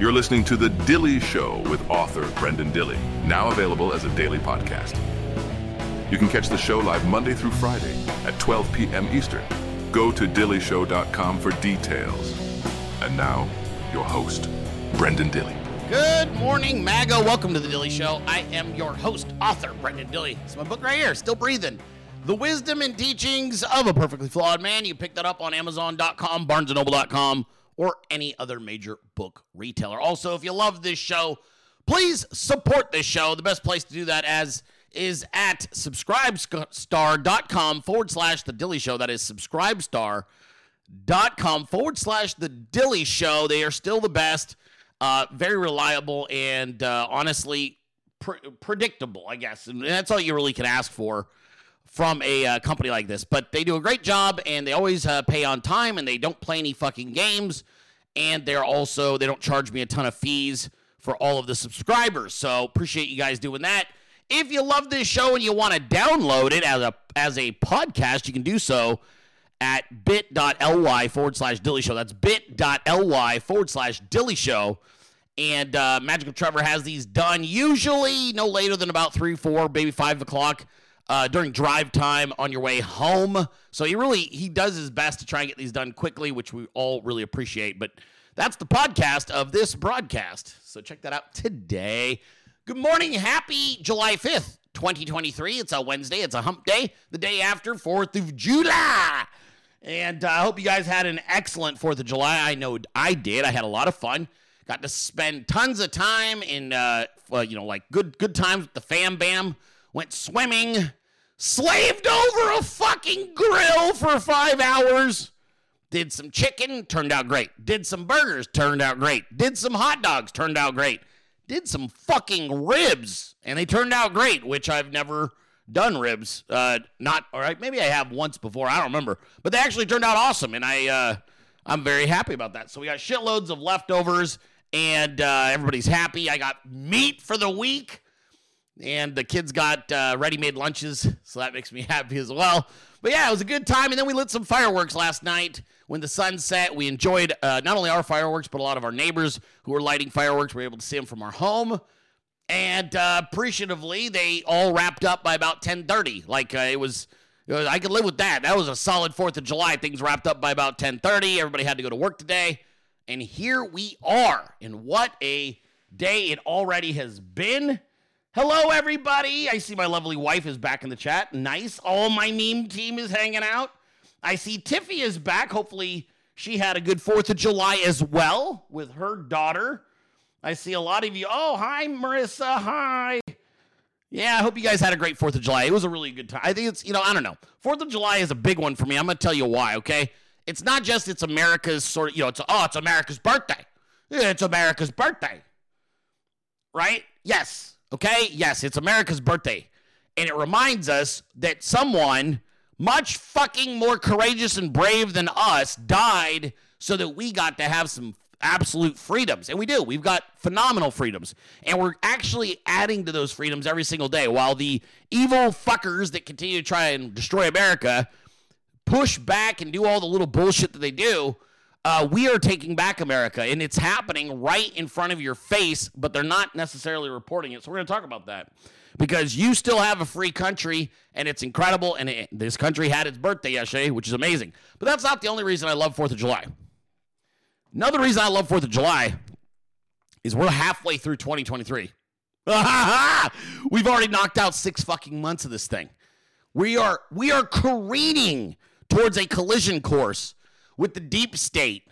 You're listening to The Dilley Show with author Brenden Dilley, now available as a daily podcast. You can catch the show live Monday through Friday at 12 p.m. Eastern. Go to dilleyshow.com for details. And now, your host, Brenden Dilley. Good morning, MAGA. Welcome to the Dilley Show. I am your host, author Brenden Dilley. It's my book right here, still breathing. The Wisdom and Teachings of a Perfectly Flawed Man. You pick that up on Amazon.com, BarnesandNoble.com, or any other major book retailer. Also, if you love this show, please support this show. The best place to do that as is at subscribestar.com forward slash the Dilley Show. That is subscribestar.com forward slash the Dilley Show. They are still the best, uh, very reliable, and uh, honestly pre- predictable, I guess. And that's all you really can ask for from a uh, company like this. But they do a great job, and they always uh, pay on time, and they don't play any fucking games. And they're also they don't charge me a ton of fees for all of the subscribers. So appreciate you guys doing that. If you love this show and you want to download it as a as a podcast, you can do so at bit.ly forward slash dilley show. That's bit.ly forward slash dilley show. And uh, Magical Trevor has these done usually no later than about three, four, maybe five o'clock uh, during drive time on your way home. So he really he does his best to try and get these done quickly, which we all really appreciate. But that's the podcast of this broadcast. So check that out today. Good morning, happy July fifth, twenty twenty three. It's a Wednesday. It's a Hump Day, the day after Fourth of July. And uh, I hope you guys had an excellent Fourth of July. I know I did. I had a lot of fun. Got to spend tons of time in, uh, you know, like good good times with the fam bam went swimming, slaved over a fucking grill for five hours. Did some chicken, turned out great. Did some burgers, turned out great. Did some hot dogs, turned out great. Did some fucking ribs, and they turned out great, which I've never done ribs. Uh, not all right. Maybe I have once before. I don't remember, but they actually turned out awesome, and I uh, I'm very happy about that. So we got shitloads of leftovers, and uh, everybody's happy. I got meat for the week and the kids got uh, ready-made lunches, so that makes me happy as well. But yeah, it was a good time, and then we lit some fireworks last night when the sun set. We enjoyed uh, not only our fireworks, but a lot of our neighbors who were lighting fireworks. We were able to see them from our home, and uh, appreciatively, they all wrapped up by about 10:30. Like uh, it was. It was, I could live with that. That was a solid Fourth of July. Things wrapped up by about 10:30. Everybody had to go to work today, and here we are. And what a day it already has been. Hello, everybody. I see my lovely wife is back in the chat. Nice. All my meme team is hanging out. I see Tiffy is back. Hopefully, she had a good 4th of July as well with her daughter. I see a lot of you. Oh, hi, Marissa. Hi. Yeah, I hope you guys had a great 4th of July. It was a really good time. I think it's, you know, I don't know. 4th of July is a big one for me. I'm going to tell you why, okay? It's not just it's America's sort of, you know, it's, oh, it's America's birthday. It's America's birthday. Right? Yes. Okay? Yes, it's America's birthday. And it reminds us that someone much fucking more courageous and brave than us died so that we got to have some absolute freedoms. And we do. We've got phenomenal freedoms. And we're actually adding to those freedoms every single day while the evil fuckers that continue to try and destroy America push back and do all the little bullshit that they do uh, we are taking back America, and it's happening right in front of your face, but they're not necessarily reporting it. So we're going to talk about that because you still have a free country, and it's incredible. And it, this country had its birthday yesterday, which is amazing. But that's not the only reason I love Fourth of July. Another reason I love Fourth of July is we're halfway through 2023. We've already knocked out six fucking months of this thing. We are we are careening towards a collision course with the deep state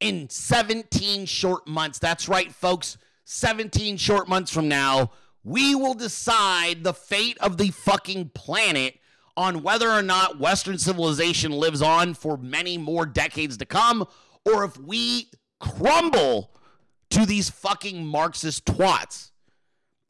in 17 short months. That's right, folks. 17 short months from now, we will decide the fate of the fucking planet on whether or not Western civilization lives on for many more decades to come, or if we crumble to these fucking Marxist twats.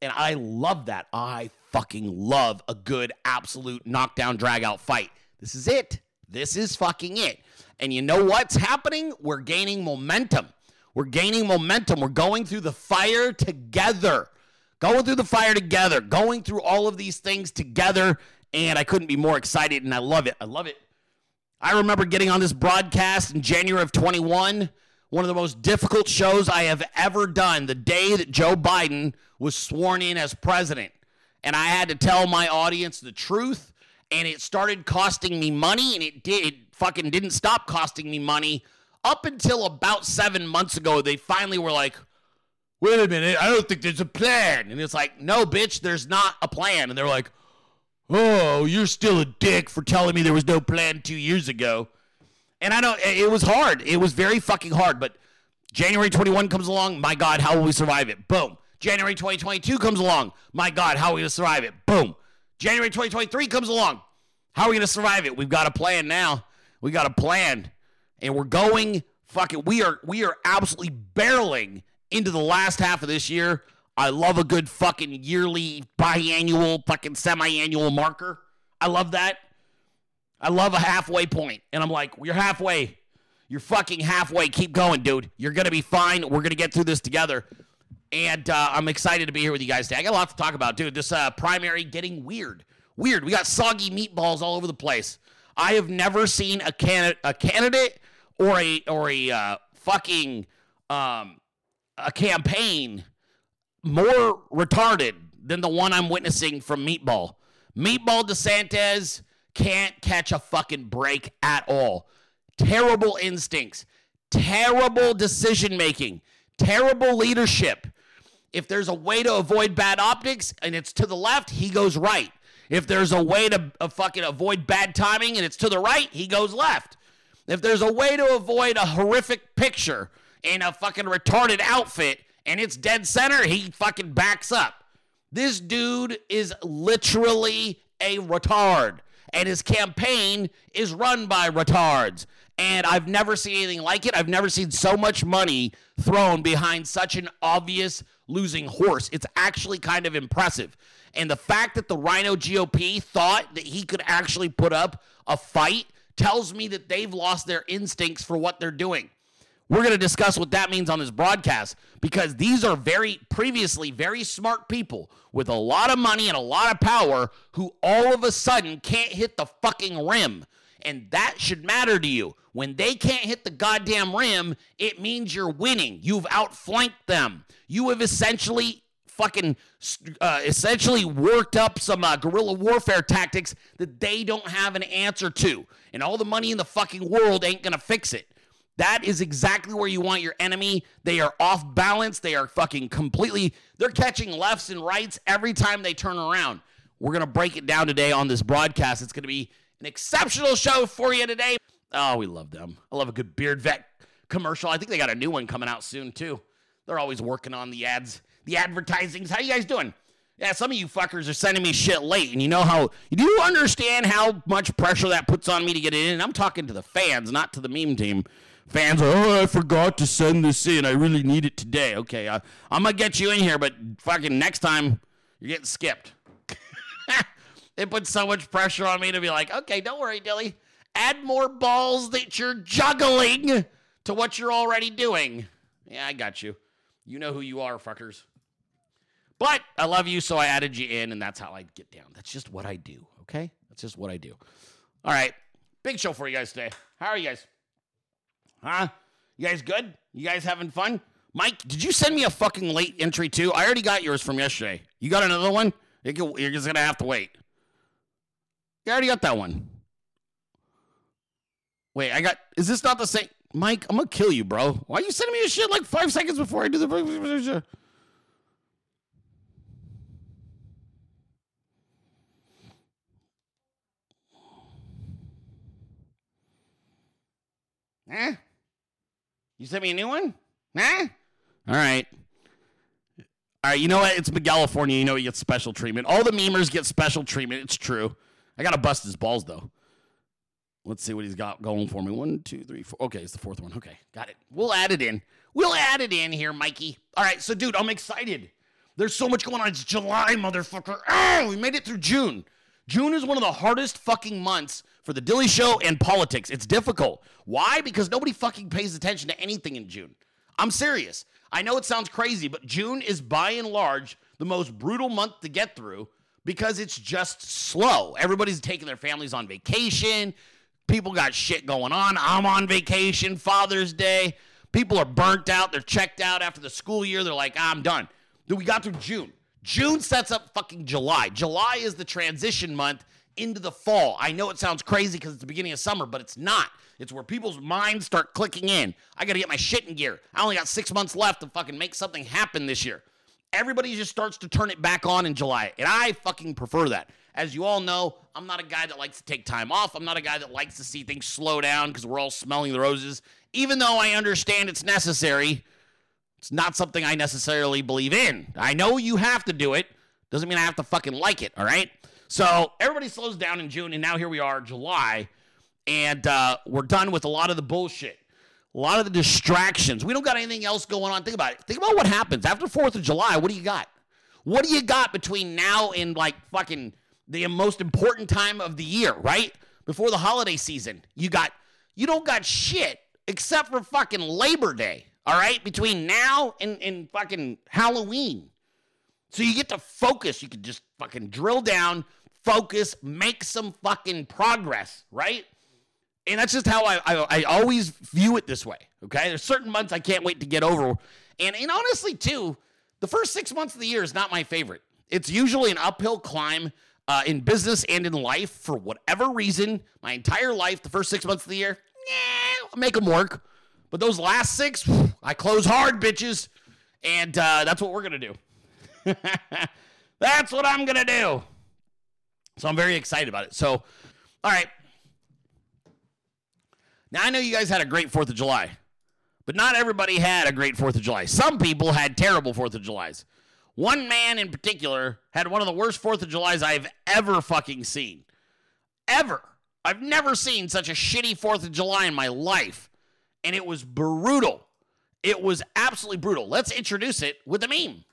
And I love that. I fucking love a good, absolute knockdown, drag out fight. This is it. This is fucking it. And you know what's happening? We're gaining momentum. We're gaining momentum. We're going through the fire together. Going through the fire together. Going through all of these things together. And I couldn't be more excited. And I love it. I love it. I remember getting on this broadcast in January of 21 one of the most difficult shows I have ever done the day that Joe Biden was sworn in as president. And I had to tell my audience the truth, and it started costing me money, and it did it fucking didn't stop costing me money up until about seven months ago. They finally were like, wait a minute, I don't think there's a plan. And it's like, no, bitch, there's not a plan. And they're like, oh, you're still a dick for telling me there was no plan two years ago. And I know it was hard. It was very fucking hard. But January 21 comes along. My God, how will we survive it? Boom. January 2022 comes along. My God, how are we survive it? Boom. January 2023 comes along. How are we going to survive it? We've got a plan now. We got a plan. And we're going fucking we are we are absolutely barreling into the last half of this year. I love a good fucking yearly, biannual, fucking semi-annual marker. I love that. I love a halfway point. And I'm like, you're halfway. You're fucking halfway. Keep going, dude. You're going to be fine. We're going to get through this together. And uh, I'm excited to be here with you guys today. I got a lot to talk about, dude. This uh, primary getting weird. Weird. We got soggy meatballs all over the place. I have never seen a, can- a candidate or a or a uh, fucking um, a campaign more retarded than the one I'm witnessing from Meatball. Meatball DeSantis can't catch a fucking break at all. Terrible instincts, terrible decision making, terrible leadership. If there's a way to avoid bad optics and it's to the left, he goes right. If there's a way to uh, fucking avoid bad timing and it's to the right, he goes left. If there's a way to avoid a horrific picture in a fucking retarded outfit and it's dead center, he fucking backs up. This dude is literally a retard and his campaign is run by retards. And I've never seen anything like it. I've never seen so much money thrown behind such an obvious losing horse. It's actually kind of impressive. And the fact that the RINO GOP thought that he could actually put up a fight tells me that they've lost their instincts for what they're doing. We're going to discuss what that means on this broadcast because these are very previously very smart people with a lot of money and a lot of power who all of a sudden can't hit the fucking rim. And that should matter to you. When they can't hit the goddamn rim, it means you're winning. You've outflanked them. You have essentially fucking uh, essentially worked up some uh, guerrilla warfare tactics that they don't have an answer to. And all the money in the fucking world ain't going to fix it. That is exactly where you want your enemy. They are off balance. They are fucking completely, they're catching lefts and rights every time they turn around. We're going to break it down today on this broadcast. It's going to be an exceptional show for you today. Oh, we love them. I love a good Beard Vet commercial. I think they got a new one coming out soon, too. They're always working on the ads, the advertisings. How you guys doing? Yeah, some of you fuckers are sending me shit late, and you know how you do understand how much pressure that puts on me to get it in. And I'm talking to the fans, not to the meme team fans are, oh, I forgot to send this in. I really need it today. Okay, uh, I'm to get you in here, but fucking next time you're getting skipped. It puts so much pressure on me to be like, okay, don't worry, Dilley. Add more balls that you're juggling to what you're already doing. Yeah, I got you. You know who you are, fuckers. But I love you, so I added you in, and that's how I get down. That's just what I do, okay? That's just what I do. All right, big show for you guys today. How are you guys? Huh? You guys good? You guys having fun? Mike, did you send me a fucking late entry too? I already got yours from yesterday. You got another one? You're just gonna have to wait. You already got that one. Wait, I got. Is this not the same? Mike, I'm gonna kill you, bro. Why are you sending me a shit like five seconds before I do the. Eh? You sent me a new one? Huh? All right. All right, you know what? It's California. You know he gets special treatment. All the memers get special treatment. It's true. I gotta bust his balls though. Let's see what he's got going for me. One, two, three, four. Okay, it's the fourth one. Okay, got it. We'll add it in. We'll add it in here, Mikey. All right, so dude, I'm excited. There's so much going on. It's July, motherfucker. Oh, we made it through June. June is one of the hardest fucking months for the Dilley Show and politics. It's difficult. Why? Because nobody fucking pays attention to anything in June. I'm serious. I know it sounds crazy, but June is by and large the most brutal month to get through because it's just slow. Everybody's taking their families on vacation. People got shit going on. I'm on vacation, Father's Day. People are burnt out. They're checked out after the school year. They're like, I'm done. Then we got through June. June sets up fucking July. July is the transition month into the fall. I know it sounds crazy because it's the beginning of summer, but it's not. It's where people's minds start clicking in. I got to get my shit in gear. I only got six months left to fucking make something happen this year. Everybody just starts to turn it back on in July, and I fucking prefer that. As you all know, I'm not a guy that likes to take time off. I'm not a guy that likes to see things slow down because we're all smelling the roses. Even though I understand it's necessary, it's not something I necessarily believe in. I know you have to do it. Doesn't mean I have to fucking like it, all right? So everybody slows down in June, and now here we are, July, and uh, we're done with a lot of the bullshit, a lot of the distractions. We don't got anything else going on. Think about it. Think about what happens after 4th of July. What do you got? What do you got between now and like fucking the most important time of the year, right? Before the holiday season. You got, you don't got shit except for fucking Labor Day, all right? Between now and, and fucking Halloween. So you get to focus. You can just fucking drill down, focus, make some fucking progress, right? And that's just how I, I, I always view it this way. Okay. There's certain months I can't wait to get over. And, and honestly, too, the first six months of the year is not my favorite. It's usually an uphill climb uh, in business and in life for whatever reason. My entire life, the first six months of the year, yeah, make them work. But those last six, I close hard, bitches. And uh, that's what we're going to do. That's what I'm going to do. So I'm very excited about it. So, all right. Now, I know you guys had a great 4th of July, but not everybody had a great 4th of July. Some people had terrible 4th of Julys. One man in particular had one of the worst 4th of Julys I've ever fucking seen. Ever. I've never seen such a shitty 4th of July in my life. And it was brutal. It was absolutely brutal. Let's introduce it with a meme.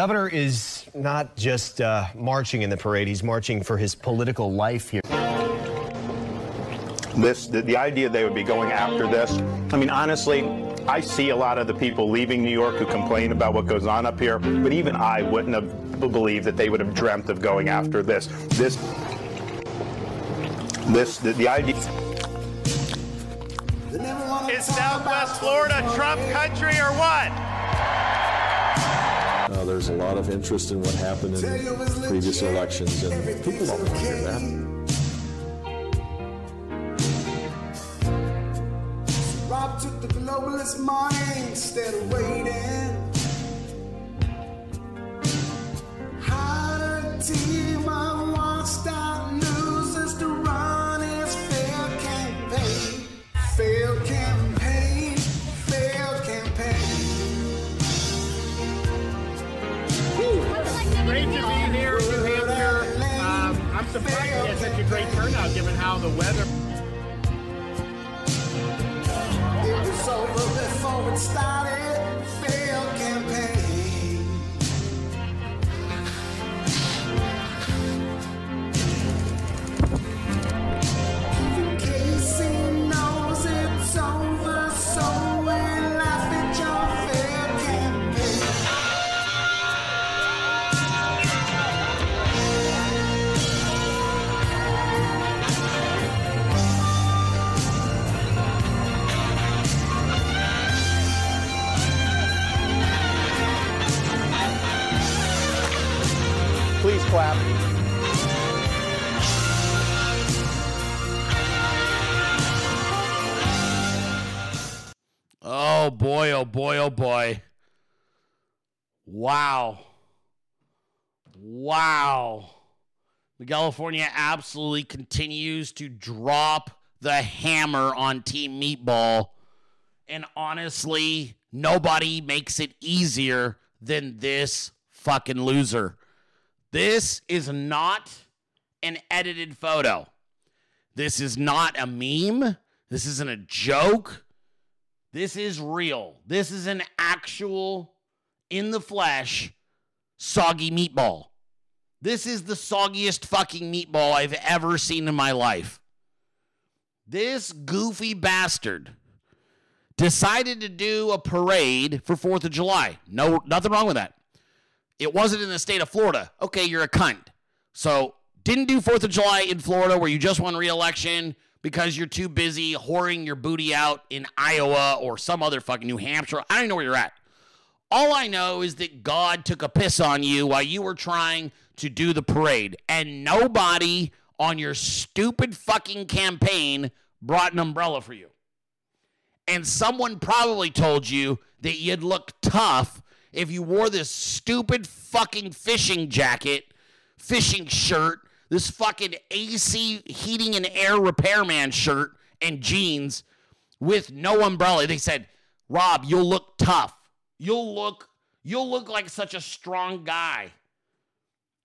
Governor is not just uh, marching in the parade, he's marching for his political life here. This, the, the idea they would be going after this, I mean, honestly, I see a lot of the people leaving New York who complain about what goes on up here, but even I wouldn't have believed that they would have dreamt of going after this. This, this, the, the idea. Is Southwest Florida Trump country or what? Uh, there's a lot of interest in what happened in previous elections, and people don't want to hear that. Rob took the globalist money instead of waiting. Had a team of watched out losers to run his fair campaign. Campaign, campaign. Great to be here New Hampshire. Um, I'm surprised we had such a great turnout given how the weather. Was over before it started. Boy, oh boy, oh boy. Wow. Wow. The California absolutely continues to drop the hammer on Team Meatball. And honestly, nobody makes it easier than this fucking loser. This is not an edited photo. This is not a meme. This isn't a joke. This is real. This is an actual, in the flesh, soggy meatball. This is the soggiest fucking meatball I've ever seen in my life. This goofy bastard decided to do a parade for 4th of July. No, nothing wrong with that. It wasn't in the state of Florida. Okay, you're a cunt. So, didn't do 4th of July in Florida where you just won re election, because you're too busy whoring your booty out in Iowa or some other fucking New Hampshire. I don't even know where you're at. All I know is that God took a piss on you while you were trying to do the parade, and nobody on your stupid fucking campaign brought an umbrella for you. And someone probably told you that you'd look tough if you wore this stupid fucking fishing jacket, fishing shirt, this fucking AC heating and air repairman shirt and jeans with no umbrella. They said, "Rob, you'll look tough. You'll look you'll look like such a strong guy.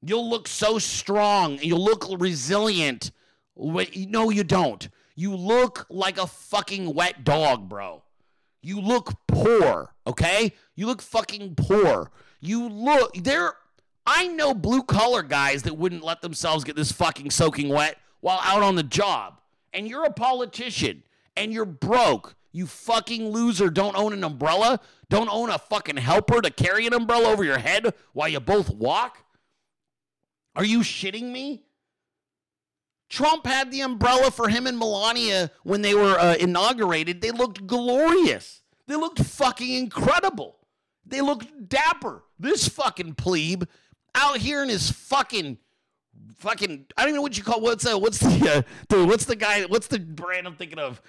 You'll look so strong. You'll look resilient." No, you don't. You look like a fucking wet dog, bro. You look poor, okay? You look fucking poor. You look there I know blue collar guys that wouldn't let themselves get this fucking soaking wet while out on the job. And you're a politician and you're broke. You fucking loser don't own an umbrella, don't own a fucking helper to carry an umbrella over your head while you both walk? Are you shitting me? Trump had the umbrella for him and Melania when they were uh, inaugurated. They looked glorious. They looked fucking incredible. They looked dapper. This fucking plebe out here in his fucking fucking I don't even know what you call what's uh, what's the uh, the what's the guy what's the brand I'm thinking of?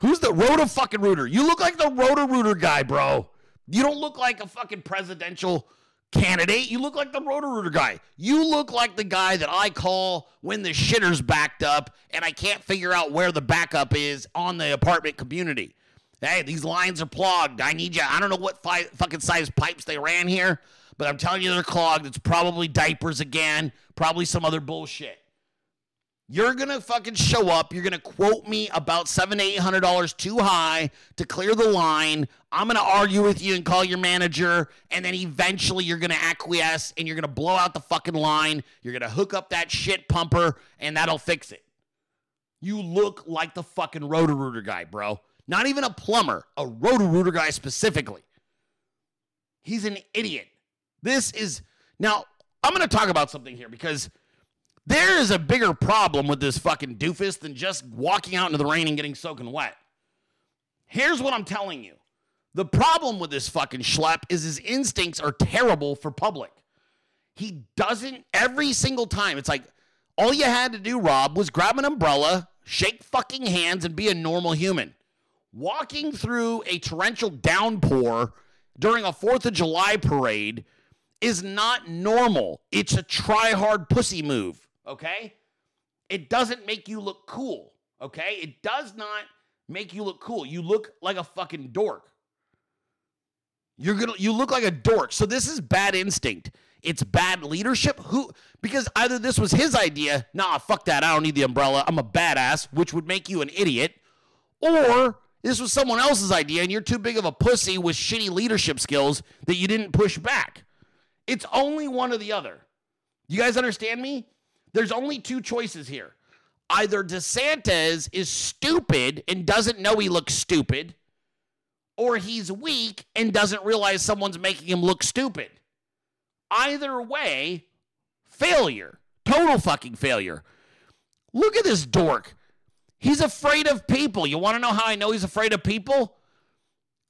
Who's the Roto fucking Rooter? You look like the Roto Rooter guy, bro. You don't look like a fucking presidential candidate. You look like the Roto Rooter guy. You look like the guy that I call when the shitter's backed up and I can't figure out where the backup is on the apartment community. Hey, these lines are plugged. I need you. I don't know what fi- fucking size pipes they ran here, but I'm telling you they're clogged. It's probably diapers again, probably some other bullshit. You're gonna fucking show up. You're gonna quote me about seven, eight hundred dollars too high to clear the line. I'm gonna argue with you and call your manager, and then eventually you're gonna acquiesce and you're gonna blow out the fucking line. You're gonna hook up that shit pumper, and that'll fix it. You look like the fucking Roto Rooter guy, bro. Not even a plumber, a Roto Rooter guy specifically. He's an idiot. This is now. I'm gonna talk about something here because there is a bigger problem with this fucking doofus than just walking out into the rain and getting soaking wet. Here's what I'm telling you. The problem with this fucking schlep is his instincts are terrible for public. He doesn't every single time. It's like all you had to do, Rob, was grab an umbrella, shake fucking hands, and be a normal human. Walking through a torrential downpour during a 4th of July parade is not normal. It's a try hard pussy move okay? It doesn't make you look cool, okay? It does not make you look cool. You look like a fucking dork. You're gonna you look like a dork. So this is bad instinct. It's bad leadership. Who because either this was his idea, nah, fuck that. I don't need the umbrella. I'm a badass, which would make you an idiot, or this was someone else's idea and you're too big of a pussy with shitty leadership skills that you didn't push back. It's only one or the other. You guys understand me? There's only two choices here. Either DeSantis is stupid and doesn't know he looks stupid, or he's weak and doesn't realize someone's making him look stupid. Either way, failure. Total fucking failure. Look at this dork. He's afraid of people. You want to know how I know he's afraid of people?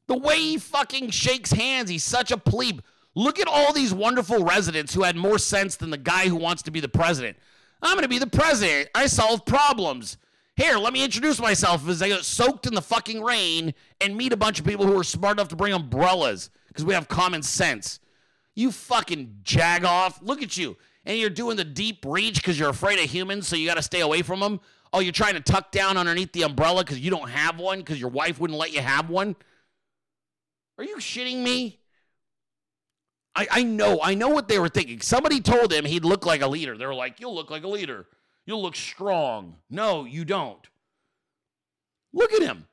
The way he fucking shakes hands, he's such a plebe. Look at all these wonderful residents who had more sense than the guy who wants to be the president. I'm going to be the president. I solve problems. Here, let me introduce myself as I get soaked in the fucking rain and meet a bunch of people who are smart enough to bring umbrellas because we have common sense. You fucking jag off. Look at you. And you're doing the deep reach because you're afraid of humans, so you got to stay away from them. Oh, you're trying to tuck down underneath the umbrella because you don't have one because your wife wouldn't let you have one? Are you shitting me? I, I know, I know what they were thinking. Somebody told him he'd look like a leader. They were like, You'll look like a leader. You'll look strong. No, you don't. Look at him.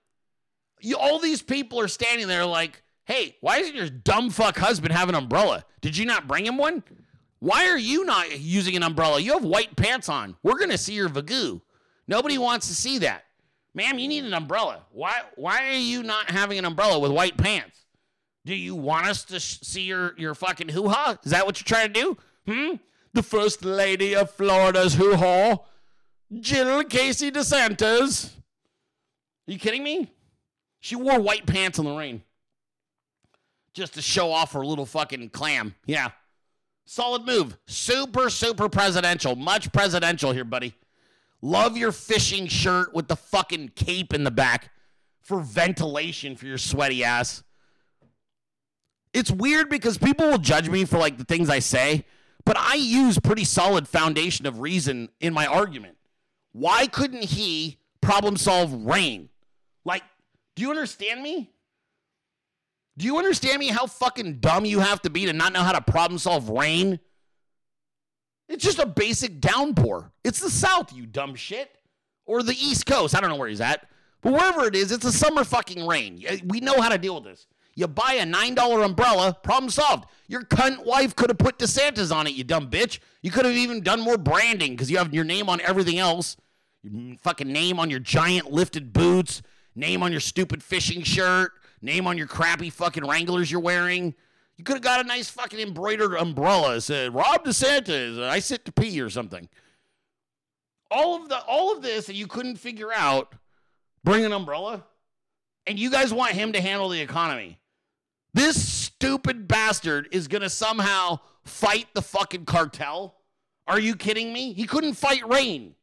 You, all these people are standing there like, Hey, why doesn't your dumb fuck husband have an umbrella? Did you not bring him one? Why are you not using an umbrella? You have white pants on. We're going to see your vagoo. Nobody wants to see that. Ma'am, you need an umbrella. Why, why are you not having an umbrella with white pants? Do you want us to sh- see your, your fucking hoo ha? Is that what you're trying to do? Hmm? The first lady of Florida's hoo ha? Jill Casey DeSantis. Are you kidding me? She wore white pants in the rain just to show off her little fucking clam. Yeah. Solid move. Super, super presidential. Much presidential here, buddy. Love your fishing shirt with the fucking cape in the back for ventilation for your sweaty ass. It's weird because people will judge me for like the things I say, but I use pretty solid foundation of reason in my argument. Why couldn't he problem solve rain? Like, do you understand me? Do you understand me how fucking dumb you have to be to not know how to problem solve rain? It's just a basic downpour. It's the South, you dumb shit. Or the East Coast. I don't know where he's at. But wherever it is, it's a summer fucking rain. We know how to deal with this. You buy a $9 umbrella, problem solved. Your cunt wife could have put DeSantis on it, you dumb bitch. You could have even done more branding because you have your name on everything else. Your fucking name on your giant lifted boots, name on your stupid fishing shirt, name on your crappy fucking Wranglers you're wearing. You could have got a nice fucking embroidered umbrella that said Rob DeSantis, I sit to pee or something. All of the all of this that you couldn't figure out, bring an umbrella, and you guys want him to handle the economy. This stupid bastard is gonna somehow fight the fucking cartel. Are you kidding me? He couldn't fight rain.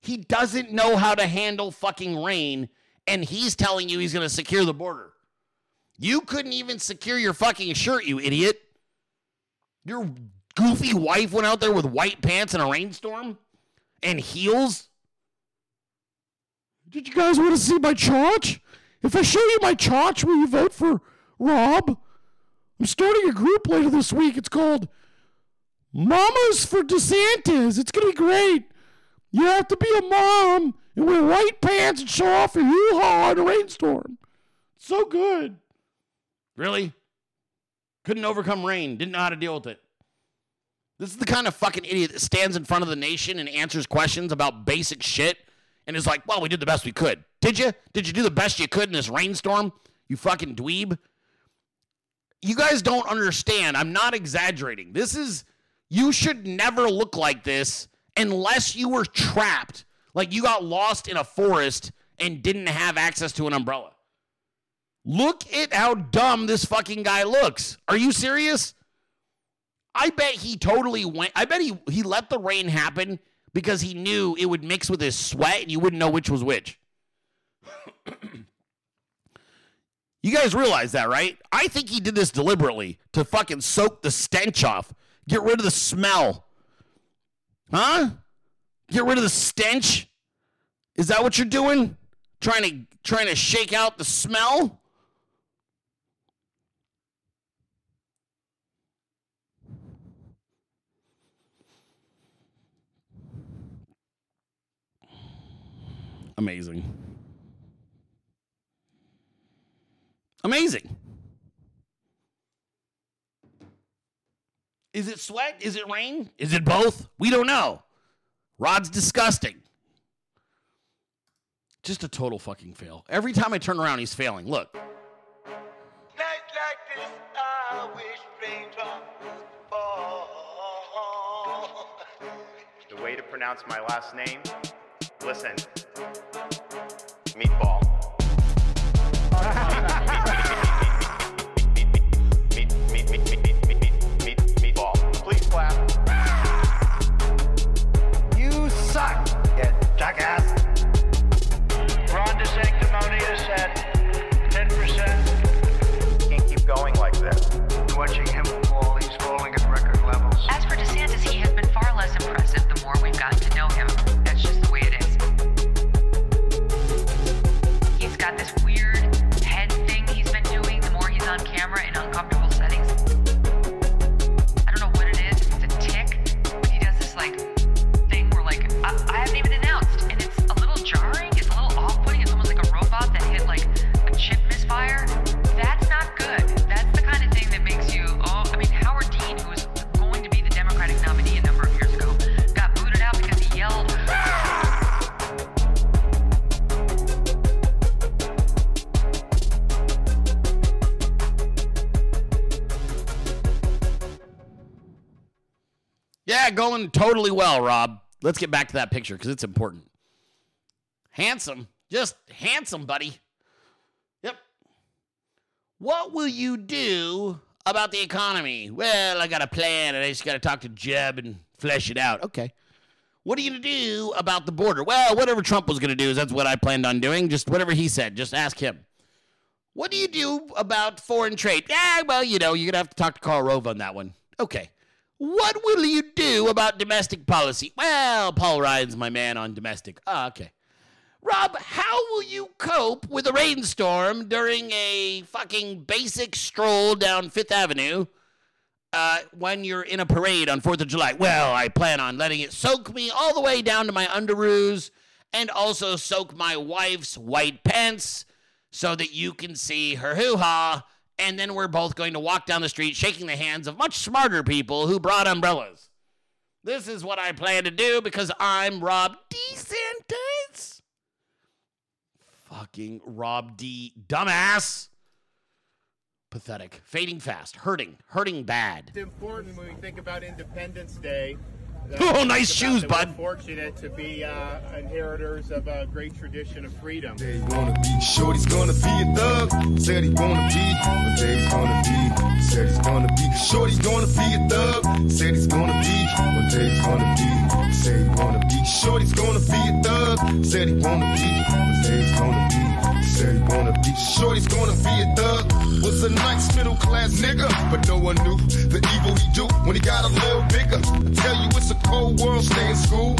He doesn't know how to handle fucking rain, and he's telling you he's gonna secure the border. You couldn't even secure your fucking shirt, you idiot. Your goofy wife went out there with white pants in a rainstorm and heels. Did you guys want to see my chotch? If I show you my chotch, will you vote for Rob? I'm starting a group later this week. It's called Mamas for DeSantis. It's going to be great. You have to be a mom and wear white pants and show off your hoo-ha in a rainstorm. So good. Really? Couldn't overcome rain. Didn't know how to deal with it. This is the kind of fucking idiot that stands in front of the nation and answers questions about basic shit and is like, well, we did the best we could. Did you? Did you do the best you could in this rainstorm? You fucking dweeb. You guys don't understand. I'm not exaggerating. This is, you should never look like this unless you were trapped. Like you got lost in a forest and didn't have access to an umbrella. Look at how dumb this fucking guy looks. Are you serious? I bet he totally went. I bet he, he let the rain happen because he knew it would mix with his sweat and you wouldn't know which was which. You guys realize that, right? I think he did this deliberately to fucking soak the stench off, get rid of the smell. Huh? Get rid of the stench? Is that what you're doing? Trying to trying to shake out the smell? Amazing. Amazing. Is it sweat? Is it rain? Is it both? We don't know. Rod's disgusting. Just a total fucking fail. Every time I turn around, he's failing. Look. The way to pronounce my last name, listen. Meatball. Totally well, Rob. let's get back to that picture because it's important. Handsome, just handsome, buddy. Yep. What will you do about the economy? Well, I got a plan and I just got to talk to Jeb and flesh it out. Okay. What are you going to do about the border? Well, whatever Trump was going to do, is that's what I planned on doing. Just whatever he said, just ask him. What do you do about foreign trade? Yeah, well, you know, you're going to have to talk to Karl Rove on that one. Okay. What will you do about domestic policy? Well, Paul Ryan's my man on domestic. Ah, okay. Rob, how will you cope with a rainstorm during a fucking basic stroll down Fifth Avenue uh, when you're in a parade on 4th of July? Well, I plan on letting it soak me all the way down to my underoos and also soak my wife's white pants so that you can see her hoo ha. And then we're both going to walk down the street shaking the hands of much smarter people who brought umbrellas. This is what I plan to do because I'm Rob DeSantis. Fucking Rob D. Dumbass. Pathetic. Fading fast. Hurting. Hurting bad. It's important when we think about Independence Day. That Oh, nice shoes, that bud. We're fortunate to be uh, inheritors of a great tradition of freedom. They wanna be shorty's gonna be a thug. Said he wanna be, what day he's gonna be. Said he's gonna be, shorty's gonna be a thug. Said he's gonna be, what day he's gonna be. Said he wanna be, shorty's gonna be a thug. Said he wanna be, what day he's gonna be. Said he wanna be, shorty's gonna be a thug. Was a nice middle class nigga, but no one knew the evil he do when he got a little bigger. I tell you it's a cold world, stay in school.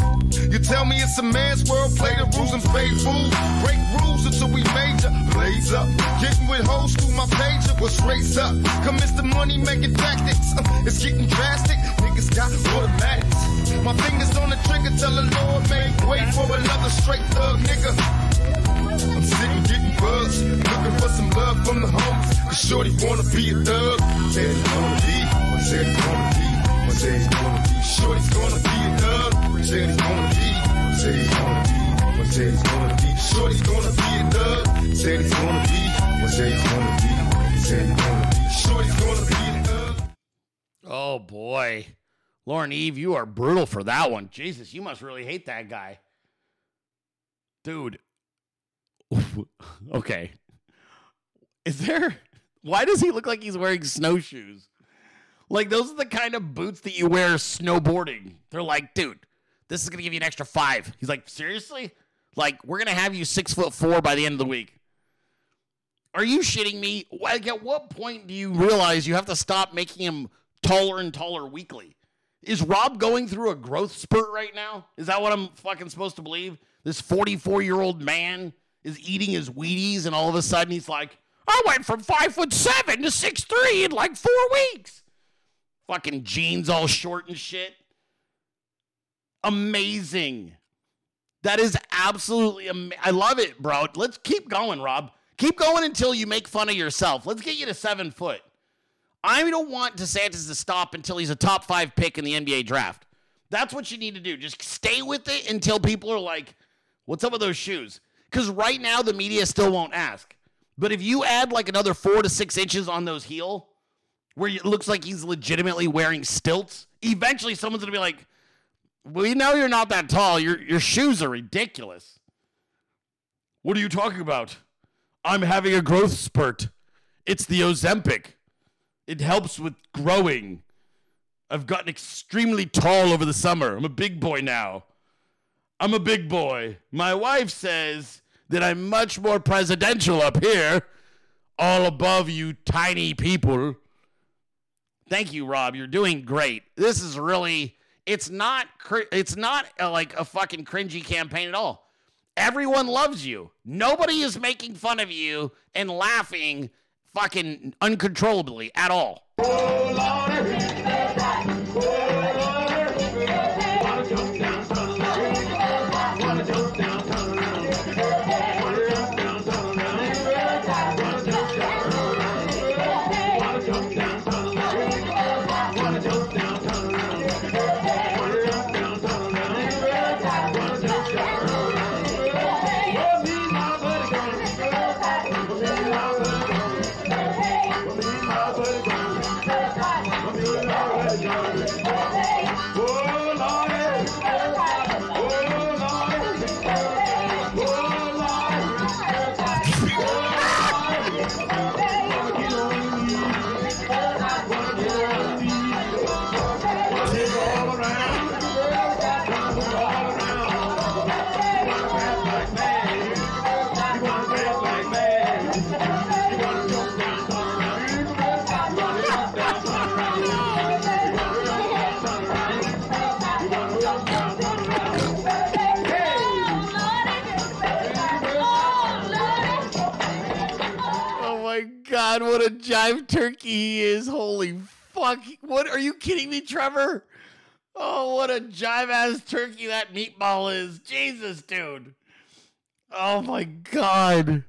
You tell me it's a man's world, play the rules and fade fools. Break rules until we major, blaze up. Getting with hoes through my pager, what's race up? Commence the money making tactics. Uh, It's getting drastic, niggas got automatics. My fingers on the trigger, tell the Lord, man, wait for another straight thug nigga. I'm getting buzzed, looking for some love from the homies. Cause Shorty wanna be a thug. Said he's gonna be, said he's gonna be, said he's gonna be. Shorty's gonna be a thug. Said he's gonna be, said he's gonna be, said he's gonna be. Shorty's gonna be a thug. Said he's gonna be, said he's gonna be, said he's gonna be. Shorty's gonna be a thug. Oh boy. Lauren Eve, you are brutal for that one. Jesus, you must really hate that guy. Dude. okay. Is there why does he look like he's wearing snowshoes? Like those are the kind of boots that you wear snowboarding. They're like, dude, this is gonna give you an extra five. He's like, seriously? Like, we're gonna have you six foot four by the end of the week. Are you shitting me? Like, at what point do you realize you have to stop making him taller and taller weekly? Is Rob going through a growth spurt right now? Is that what I'm fucking supposed to believe? This 44 year old man is eating his Wheaties, and all of a sudden he's like, I went from five foot seven to six three in like four weeks. Fucking jeans all short and shit. Amazing. That is absolutely amazing. I love it, bro. Let's keep going, Rob. Keep going until you make fun of yourself. Let's get you to seven foot. I don't want DeSantis to stop until he's a top five pick in the NBA draft. That's what you need to do. Just stay with it until people are like, what's up with those shoes? Because right now, the media still won't ask. But if you add like another four to six inches on those heel, where it looks like he's legitimately wearing stilts, eventually someone's going to be like, we know you're not that tall. Your, your shoes are ridiculous. What are you talking about? I'm having a growth spurt. It's the Ozempic. It helps with growing. I've gotten extremely tall over the summer. I'm a big boy now. I'm a big boy. My wife says that I'm much more presidential up here, all above you tiny people. Thank you, Rob. You're doing great. This is really it's not it's not uh like a fucking cringy campaign at all. Everyone loves you. Nobody is making fun of you and laughing fucking uncontrollably at all. God, what a jive turkey he is. Holy fuck. What are you kidding me, Trevor? Oh, what a jive ass turkey that meatball is. Jesus, dude. Oh my God.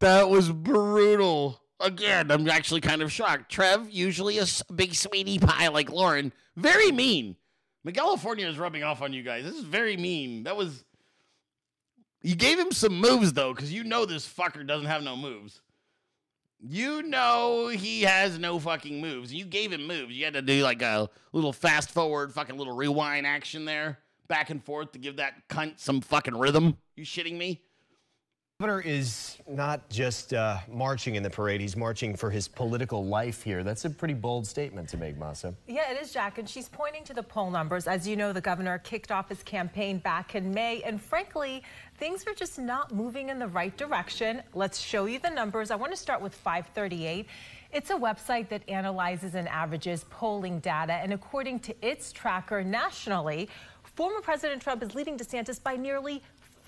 That was brutal. Again, I'm actually kind of shocked. Trev, usually a big sweetie pie like Lauren, very mean. California is rubbing off on you guys. This is very mean. That was. You gave him some moves though, because you know this fucker doesn't have no moves. You know he has no fucking moves. You gave him moves. You had to do like a little fast forward, fucking little rewind action there, back and forth to give that cunt some fucking rhythm. You shitting me? Governor is not just uh, marching in the parade, he's marching for his political life here. That's a pretty bold statement to make, Masa. Yeah, it is, Jack. And she's pointing to the poll numbers. As you know, the governor kicked off his campaign back in May. And frankly, things are just not moving in the right direction. Let's show you the numbers. I want to start with 538. It's a website that analyzes and averages polling data. And according to its tracker nationally, former President Trump is leading DeSantis by nearly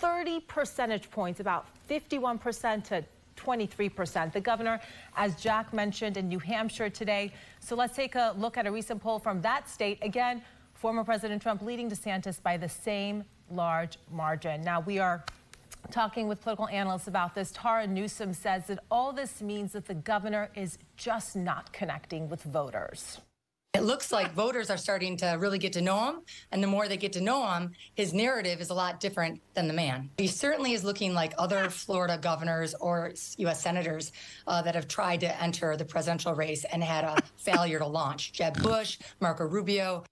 30 percentage points, about 51% to 23%. The governor, as Jack mentioned, in New Hampshire today. So let's take a look at a recent poll from that state. Again, former President Trump leading DeSantis by the same large margin. Now, we are talking with political analysts about this. Tara Newsom says that all this means that the governor is just not connecting with voters. It looks like voters are starting to really get to know him. And the more they get to know him, his narrative is a lot different than the man. He certainly is looking like other Florida governors or U.S. senators uh, that have tried to enter the presidential race and had a failure to launch. Jeb Bush, Marco Rubio.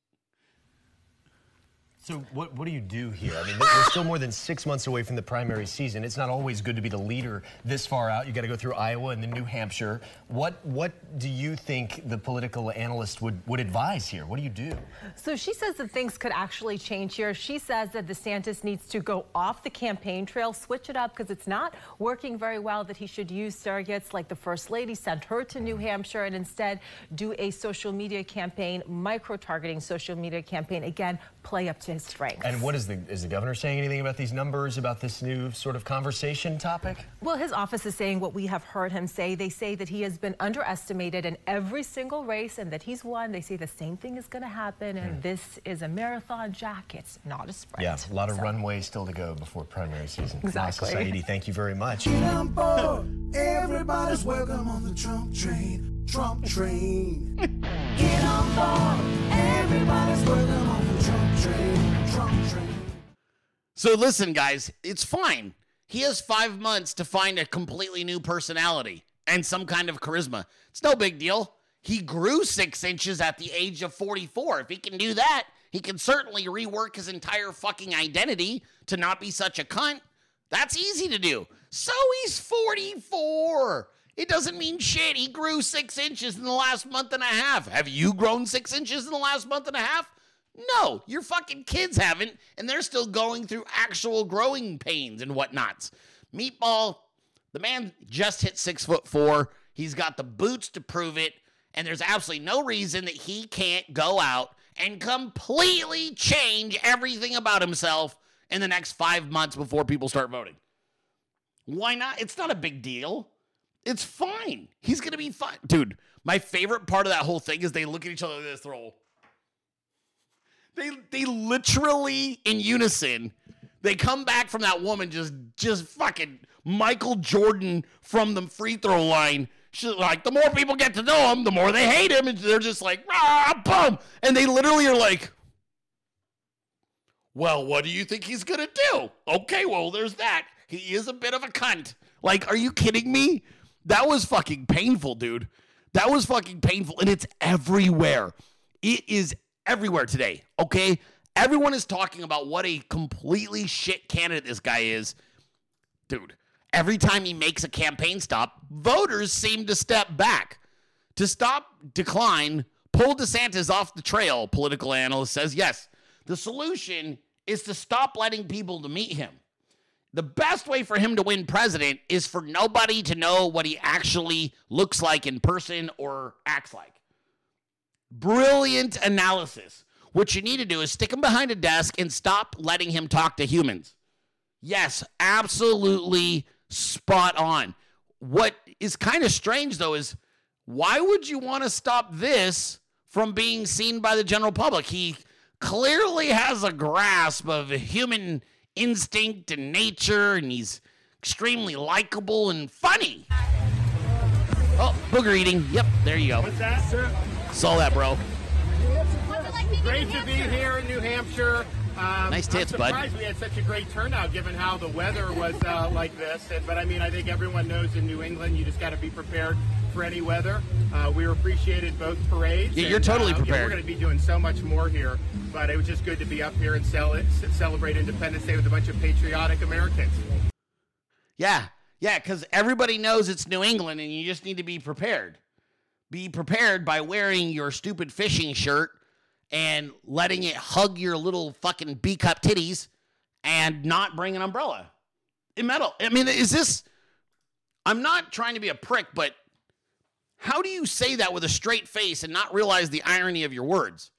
So what, what do you do here? I mean, we're still more than six months away from the primary season. It's not always good to be the leader this far out. You got to go through Iowa and then New Hampshire. What what do you think the political analyst would, would advise here? What do you do? So she says that things could actually change here. She says that DeSantis needs to go off the campaign trail, switch it up because it's not working very well, that he should use surrogates like the First Lady, send her to New Hampshire, and instead do a social media campaign, micro targeting social media campaign. Again, play up to his strengths. And what is the is the governor saying anything about these numbers, about this new sort of conversation topic? Well, his office is saying what we have heard him say. They say that he has been underestimated in every single race and that he's won. They say the same thing is going to happen, and hmm. this is a marathon, Jack. It's not a sprint. Yeah, a lot of runway still to go before primary season. Exactly. Masa Saidi, thank you very much. Get. Everybody's welcome on the Trump train. Trump train. Get on board. Everybody's welcome on the Trump train. Trump train. So listen, guys, it's fine. He has five months to find a completely new personality and some kind of charisma. It's no big deal. He grew six inches at the age of 44. If he can do that, he can certainly rework his entire fucking identity to not be such a cunt. That's easy to do. So he's 44. It doesn't mean shit. He grew six inches in the last month and a half. Have you grown six inches in the last month and a half? No, your fucking kids haven't, and they're still going through actual growing pains and whatnots. Meatball, the man just hit six foot four. He's got the boots to prove it, and there's absolutely no reason that he can't go out and completely change everything about himself in the next five months before people start voting. Why not? It's not a big deal. It's fine. He's gonna be fine. Dude, my favorite part of that whole thing is they look at each other like this, they're all they they literally in unison. They come back from that woman just just fucking Michael Jordan from the free throw line. She's like, the more people get to know him, the more they hate him, and they're just like, ah, boom, and they literally are like, well, what do you think he's gonna do? Okay, well, there's that. He is a bit of a cunt. Like, are you kidding me? That was fucking painful, dude. That was fucking painful, and it's everywhere. It is everywhere today, okay? Everyone is talking about what a completely shit candidate this guy is. Dude, every time he makes a campaign stop, voters seem to step back. To stop decline, pull DeSantis off the trail, political analyst says yes. The solution is to stop letting people to meet him. The best way for him to win president is for nobody to know what he actually looks like in person or acts like. Brilliant analysis. What you need to do is stick him behind a desk and stop letting him talk to humans. Yes, absolutely spot on. what is kind of strange though is why would you want to stop this from being seen by the general public? He clearly has a grasp of human instinct and nature, and he's extremely likable and funny. Oh, booger eating. Yep, there you go. What's that, sir? Saw that, bro. Great to be here in New Hampshire. Um, Nice tits, I'm bud. surprised we had such a great turnout given how the weather was uh, like this. And, but I mean, I think everyone knows in New England you just got to be prepared for any weather. Uh, we appreciated both parades. Yeah, you're totally uh, yeah, prepared. we're going to be doing so much more here. But it was just good to be up here and cel- celebrate Independence Day with a bunch of patriotic Americans. Yeah, yeah, because everybody knows it's New England and you just need to be prepared. Be prepared by wearing your stupid fishing shirt and letting it hug your little fucking B cup titties and not bring an umbrella. In metal. I mean, is this. I'm not trying to be a prick, but how do you say that with a straight face and not realize the irony of your words?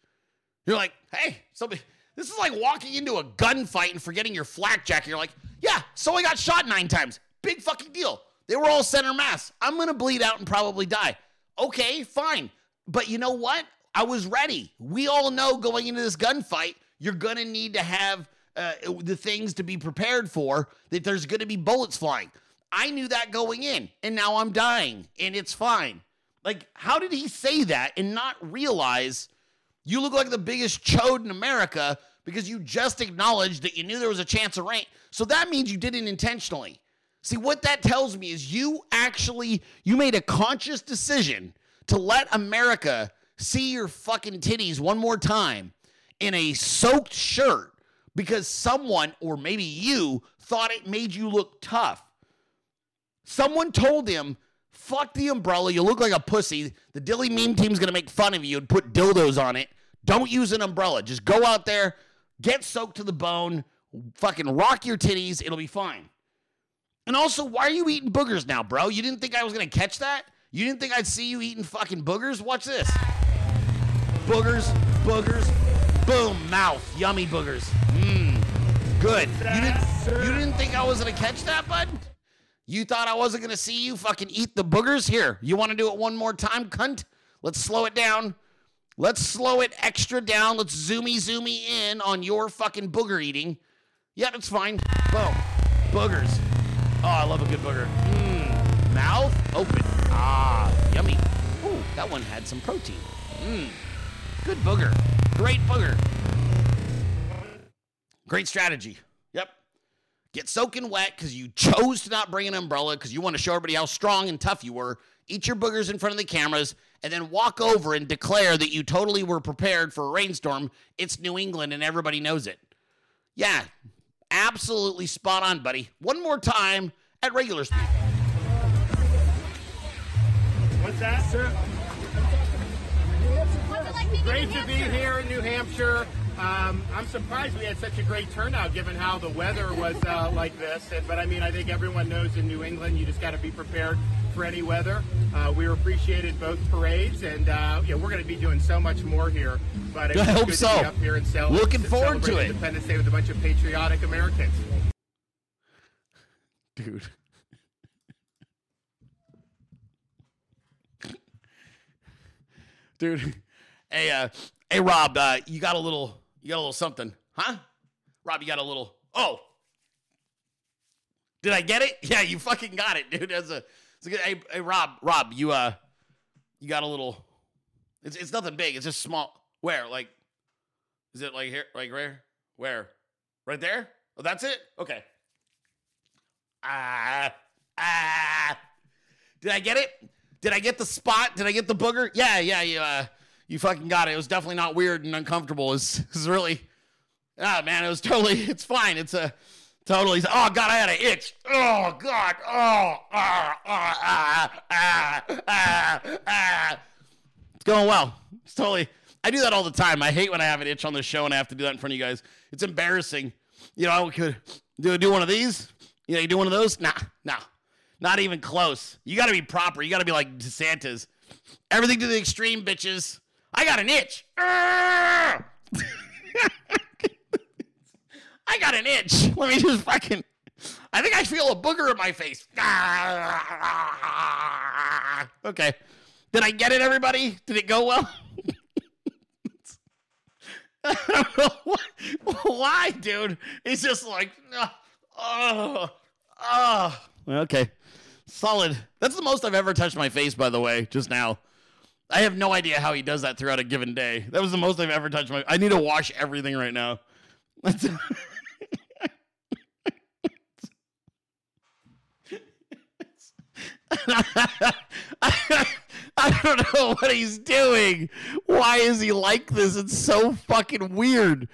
You're like, hey, somebody. This is like walking into a gunfight and forgetting your flak jacket. You're like, yeah, so I got shot nine times. Big fucking deal. They were all center mass. I'm gonna bleed out and probably die. Okay, fine. But you know what? I was ready. We all know going into this gunfight, you're gonna need to have uh, the things to be prepared for. That there's gonna be bullets flying. I knew that going in, and now I'm dying, and it's fine. Like, how did he say that and not realize you look like the biggest chode in America because you just acknowledged that you knew there was a chance of rain? So that means you did it intentionally. See, what that tells me is you actually you made a conscious decision to let America see your fucking titties one more time in a soaked shirt because someone or maybe you thought it made you look tough. Someone told him, fuck the umbrella. You look like a pussy. The Dilley meme team's going to make fun of you and put dildos on it. Don't use an umbrella. Just go out there, get soaked to the bone, fucking rock your titties. It'll be fine. And also, why are you eating boogers now, bro? You didn't think I was going to catch that? You didn't think I'd see you eating fucking boogers? Watch this. Boogers, boogers, boom, mouth, yummy boogers. Mmm, good. You didn't, you didn't think I was going to catch that, bud? You thought I wasn't gonna see you fucking eat the boogers? Here, you wanna do it one more time, cunt? Let's slow it down. Let's slow it extra down. Let's zoomy zoomy in on your fucking booger eating. Yeah, that's fine. Boom. Boogers. Oh, I love a good booger. Mmm. Mouth open. Ah, yummy. Ooh, that one had some protein. Mmm. Good booger. Great booger. Great strategy. Yep. Get soaking wet because you chose to not bring an umbrella because you want to show everybody how strong and tough you were. Eat your boogers in front of the cameras and then walk over and declare that you totally were prepared for a rainstorm. It's New England and everybody knows it. Yeah, absolutely spot on, buddy. One more time at regular speed. What's that, sir? Great to be here in New Hampshire. Um, I'm surprised we had such a great turnout given how the weather was uh, like this. And, but I mean, I think everyone knows in New England you just got to be prepared for any weather. Uh, we appreciated both parades, and uh, yeah, we're going to be doing so much more here. But I hope good so. to be up here and cel- Looking forward to it. Independence Day with a bunch of patriotic Americans. Dude. Dude. Hey, uh, hey Rob, uh, you got a little you got a little something, huh? Rob, you got a little oh. Did I get it? Yeah, you fucking got it, dude. That's a, it's a good, hey, hey Rob, Rob, you uh you got a little it's it's nothing big, it's just small. Where? Like is it like here like where? Where? Right there? Oh, that's it? Okay. Ah, ah. Did I get it? Did I get the spot? Did I get the booger? Yeah, yeah, uh, you fucking got it. It was definitely not weird and uncomfortable. It's, it's really, ah, man, it was totally, it's fine. It's a, totally, oh, God, I had an itch. Oh, God, oh, ah, ah, ah, ah, ah, ah. It's going well. It's totally, I do that all the time. I hate when I have an itch on the show and I have to do that in front of you guys. It's embarrassing. You know, I could do, do one of these. You know, you do one of those? Nah, nah. Not even close. You got to be proper. You got to be like DeSantis. Everything to the extreme, bitches. I got an itch. I got an itch. Let me just fucking. I think I feel a booger in my face. Okay. Did I get it, everybody? Did it go well? I don't know why, why, dude. It's just like, oh, oh. Okay. Solid. That's the most I've ever touched my face, by the way, just now. I have no idea how he does that throughout a given day. That was the most I've ever touched my. I need to wash everything right now. I don't know what he's doing. Why is he like this? It's so fucking weird.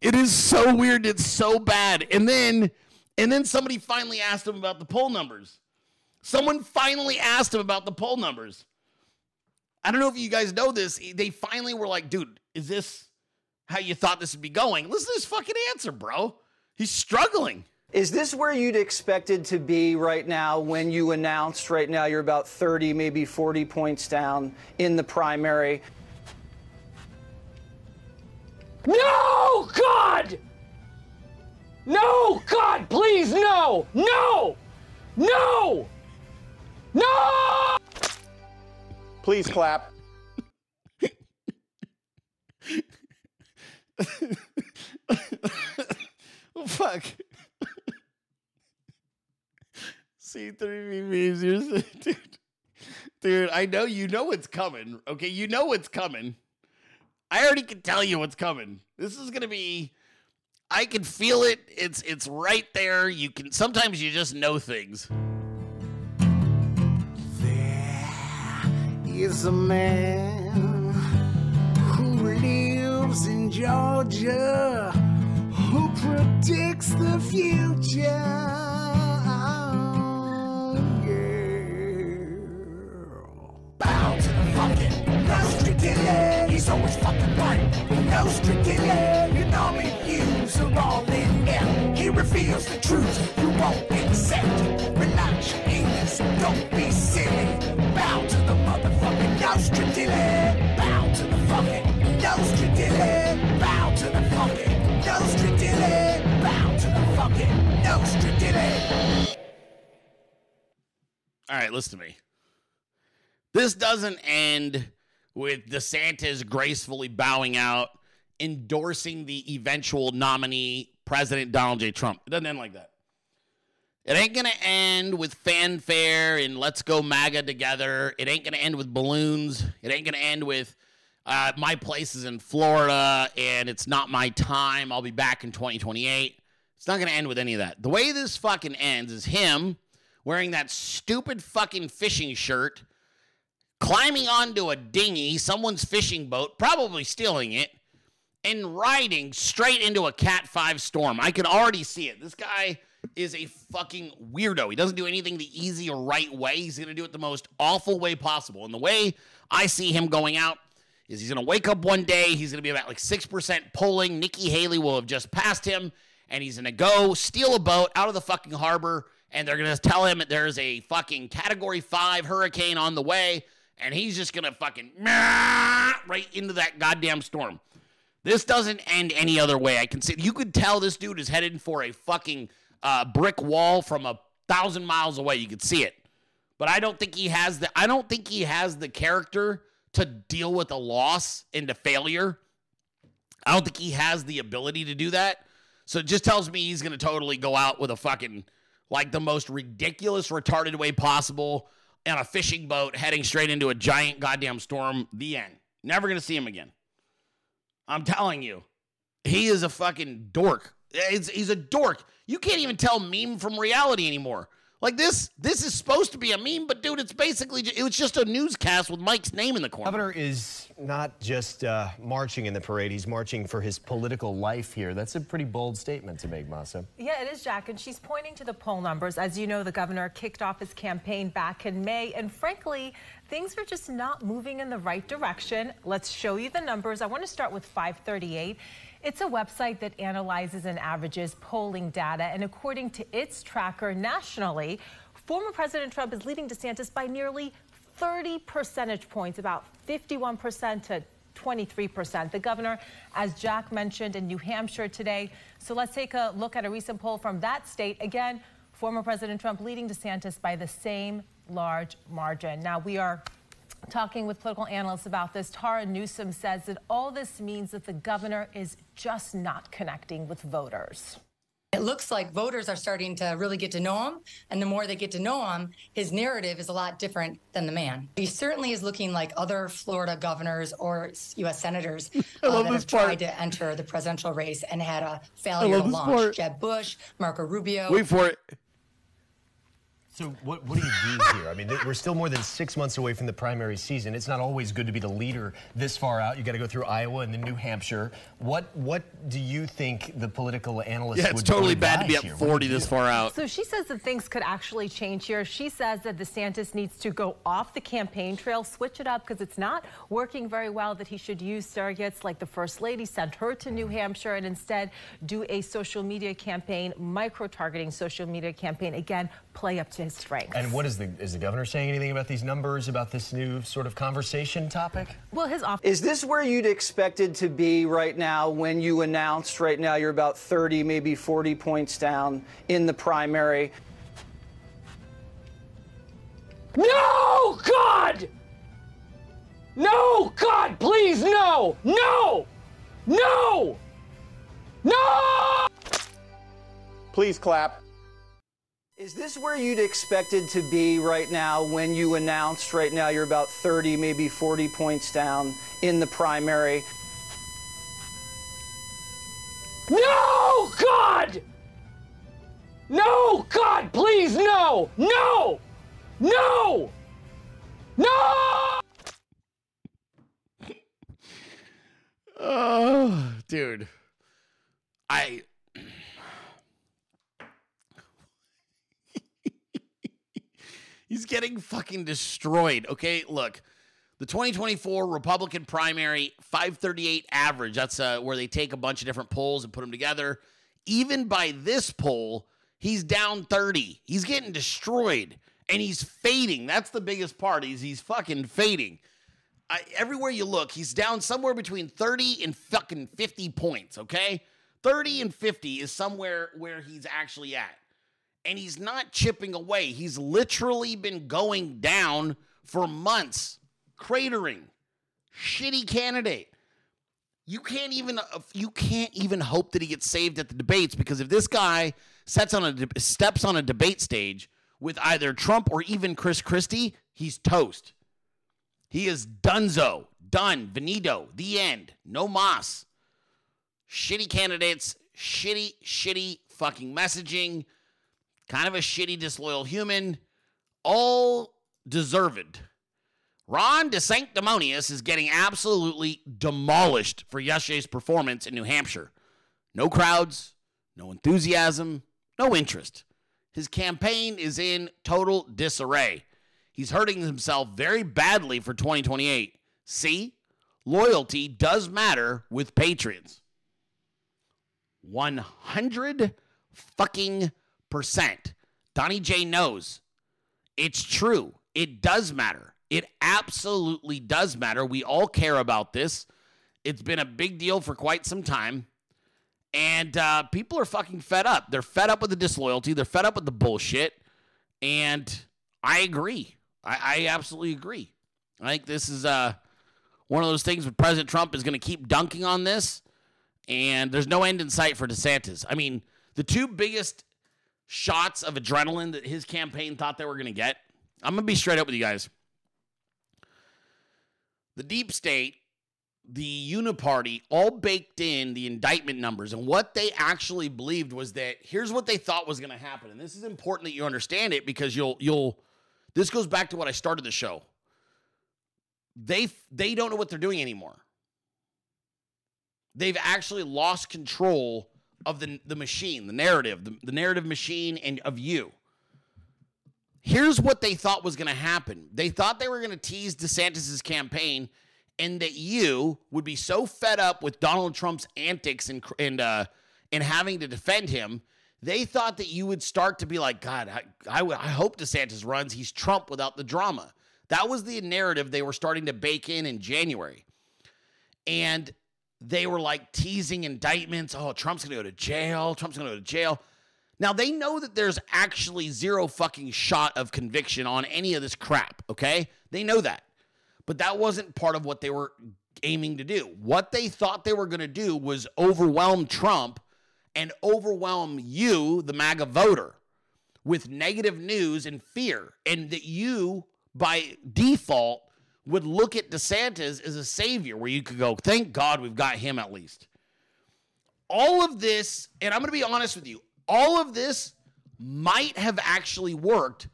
It is so weird. It's so bad. And then, and then somebody finally asked him about the poll numbers. Someone finally asked him about the poll numbers. I don't know if you guys know this. Eh, they finally were like, dude, is this how you thought this would be going? Listen to this fucking answer, bro. He's struggling. Is this where you'd expected to be right now when you announced right now you're about 30, maybe 40 points down in the primary? No, God! No, God, please, no! No! No! No! Please clap. Fuck. C3 memes, you're dude. Dude, I know you know what's coming. Okay, you know what's coming. I already can tell you what's coming. This is gonna be. I can feel it. It's it's right there. You can sometimes you just know things. Is a man who lives in Georgia who predicts the future. Bow to the fucking Nostradamus. He's always fucking right. Nostradamus. Your normal views are all in there. He reveals the truth you won't accept. Relax your anus. Don't motherfucking Nostradamus. Bow to the fucking Nostradamus. Bow to the fucking Nostradamus. Bow to the fucking Nostradamus. All right, listen to me. This doesn't end with DeSantis gracefully bowing out, endorsing the eventual nominee, President Donald J. Trump. It doesn't end like that. It ain't going to end with fanfare and let's go MAGA together. It ain't going to end with balloons. It ain't going to end with uh, my place is in Florida and it's not my time. I'll be back in 2028. It's not going to end with any of that. The way this fucking ends is him wearing that stupid fucking fishing shirt, climbing onto a dinghy, someone's fishing boat, probably stealing it, and riding straight into a Cat 5 storm. I can already see it. This guy is a fucking weirdo. He doesn't do anything the easy or right way. He's going to do it the most awful way possible. And the way I see him going out is he's going to wake up one day, he's going to be about like 6% polling. Nikki Haley will have just passed him, and he's going to go steal a boat out of the fucking harbor, and they're going to tell him there's a fucking category 5 hurricane on the way, and he's just going to fucking right into that goddamn storm. This doesn't end any other way. I can see you could tell this dude is headed for a fucking uh, brick wall from a thousand miles away. You could see it, but I don't think he has the. I don't think he has the character to deal with a loss and failure. I don't think he has the ability to do that. So it just tells me he's going to totally go out with a fucking like the most ridiculous, retarded way possible on a fishing boat, heading straight into a giant goddamn storm. The end. Never going to see him again. I'm telling you, he is a fucking dork. It's, he's a dork. You can't even tell meme from reality anymore. Like this, this is supposed to be a meme, but dude, it's basically it was just a newscast with Mike's name in the corner. Governor is not just uh, marching in the parade, he's marching for his political life here. That's a pretty bold statement to make, Masa. Yeah, it is, Jack. And she's pointing to the poll numbers. As you know, the governor kicked off his campaign back in May. And frankly, things were just not moving in the right direction. Let's show you the numbers. I want to start with 538. It's a website that analyzes and averages polling data. And according to its tracker nationally, former President Trump is leading DeSantis by nearly 30 percentage points, about 51% to 23%. The governor, as Jack mentioned, in New Hampshire today. So let's take a look at a recent poll from that state. Again, former President Trump leading DeSantis by the same large margin. Now, we are talking with political analysts about this. Tara Newsom says that all this means that the governor is just not connecting with voters. It looks like voters are starting to really get to know him. And the more they get to know him, his narrative is a lot different than the man. He certainly is looking like other Florida governors or U.S. senators uh, that have tried to enter the presidential race and had a failure to launch. Part. Jeb Bush, Marco Rubio. Wait for it. So what, what do you do here? I mean, we're still more than six months away from the primary season. It's not always good to be the leader this far out. You got to go through Iowa and then New Hampshire. What what do you think the political analysts? Yeah, it's totally bad to be at 40 this far out. So she says that things could actually change here. She says that DeSantis needs to go off the campaign trail, switch it up because it's not working very well. That he should use surrogates like the first lady, send her to New Hampshire, and instead do a social media campaign, micro-targeting social media campaign. Again, play up to his strengths. And what is the is the governor saying anything about these numbers about this new sort of conversation topic? Well, his office is this where you'd expected to be right now when you announced right now you're about 30, maybe 40 points down in the primary. No, God! No, God, please, no! No! No! No! Please clap. Is this where you'd expected to be right now when you announced right now you're about 30, maybe 40 points down in the primary? No, God! No, God, please, no! No! No! No! Oh, dude. I He's getting fucking destroyed. Okay, look. The 2024 Republican primary 538 average, that's uh, where they take a bunch of different polls and put them together. Even by this poll, he's down 30. He's getting destroyed and he's fading. That's the biggest part. Is he's fucking fading. I, everywhere you look, he's down somewhere between 30 and fucking 50 points, okay? 30 and 50 is somewhere where he's actually at and he's not chipping away. He's literally been going down for months, cratering. Shitty candidate. You can't even you can't even hope that he gets saved at the debates because if this guy sets on a steps on a debate stage with either Trump or even Chris Christie, he's toast. He is dunzo, done, venido, the end. No moss. Shitty candidates, shitty, shitty fucking messaging kind of a shitty, disloyal human, all deserved. Ron DeSanctimonious is getting absolutely demolished for yesterday's performance in New Hampshire. No crowds, no enthusiasm, no interest. His campaign is in total disarray. He's hurting himself very badly for 2028. See, loyalty does matter with patriots. 100 fucking percent. Donnie J knows it's true. It does matter. It absolutely does matter. We all care about this. It's been a big deal for quite some time. And uh, people are fucking fed up. They're fed up with the disloyalty. They're fed up with the bullshit. And I agree. I, I absolutely agree. I think this is uh, one of those things where President Trump is going to keep dunking on this. And there's no end in sight for DeSantis. I mean, the two biggest shots of adrenaline that his campaign thought they were going to get. I'm going to be straight up with you guys. The deep state, the uniparty, all baked in the indictment numbers. And what they actually believed was that here's what they thought was going to happen. And this is important that you understand it because you'll, you'll, this goes back to what I started the show. They, they don't know what they're doing anymore. They've actually lost control of the, the machine, the narrative, the, the narrative machine and of you. Here's what they thought was going to happen. They thought they were going to tease DeSantis's campaign and that you would be so fed up with Donald Trump's antics and and uh, and having to defend him, they thought that you would start to be like, God, I, I, I hope DeSantis runs. He's Trump without the drama. That was the narrative they were starting to bake in in January. and they were like teasing indictments. Oh, Trump's going to go to jail. Trump's going to go to jail. Now they know that there's actually zero fucking shot of conviction on any of this crap, okay? They know that. But that wasn't part of what they were aiming to do. What they thought they were going to do was overwhelm Trump and overwhelm you, the MAGA voter, with negative news and fear, and that you, by default, would look at DeSantis as a savior where you could go, thank God we've got him at least. All of this, and I'm going to be honest with you, all of this might have actually worked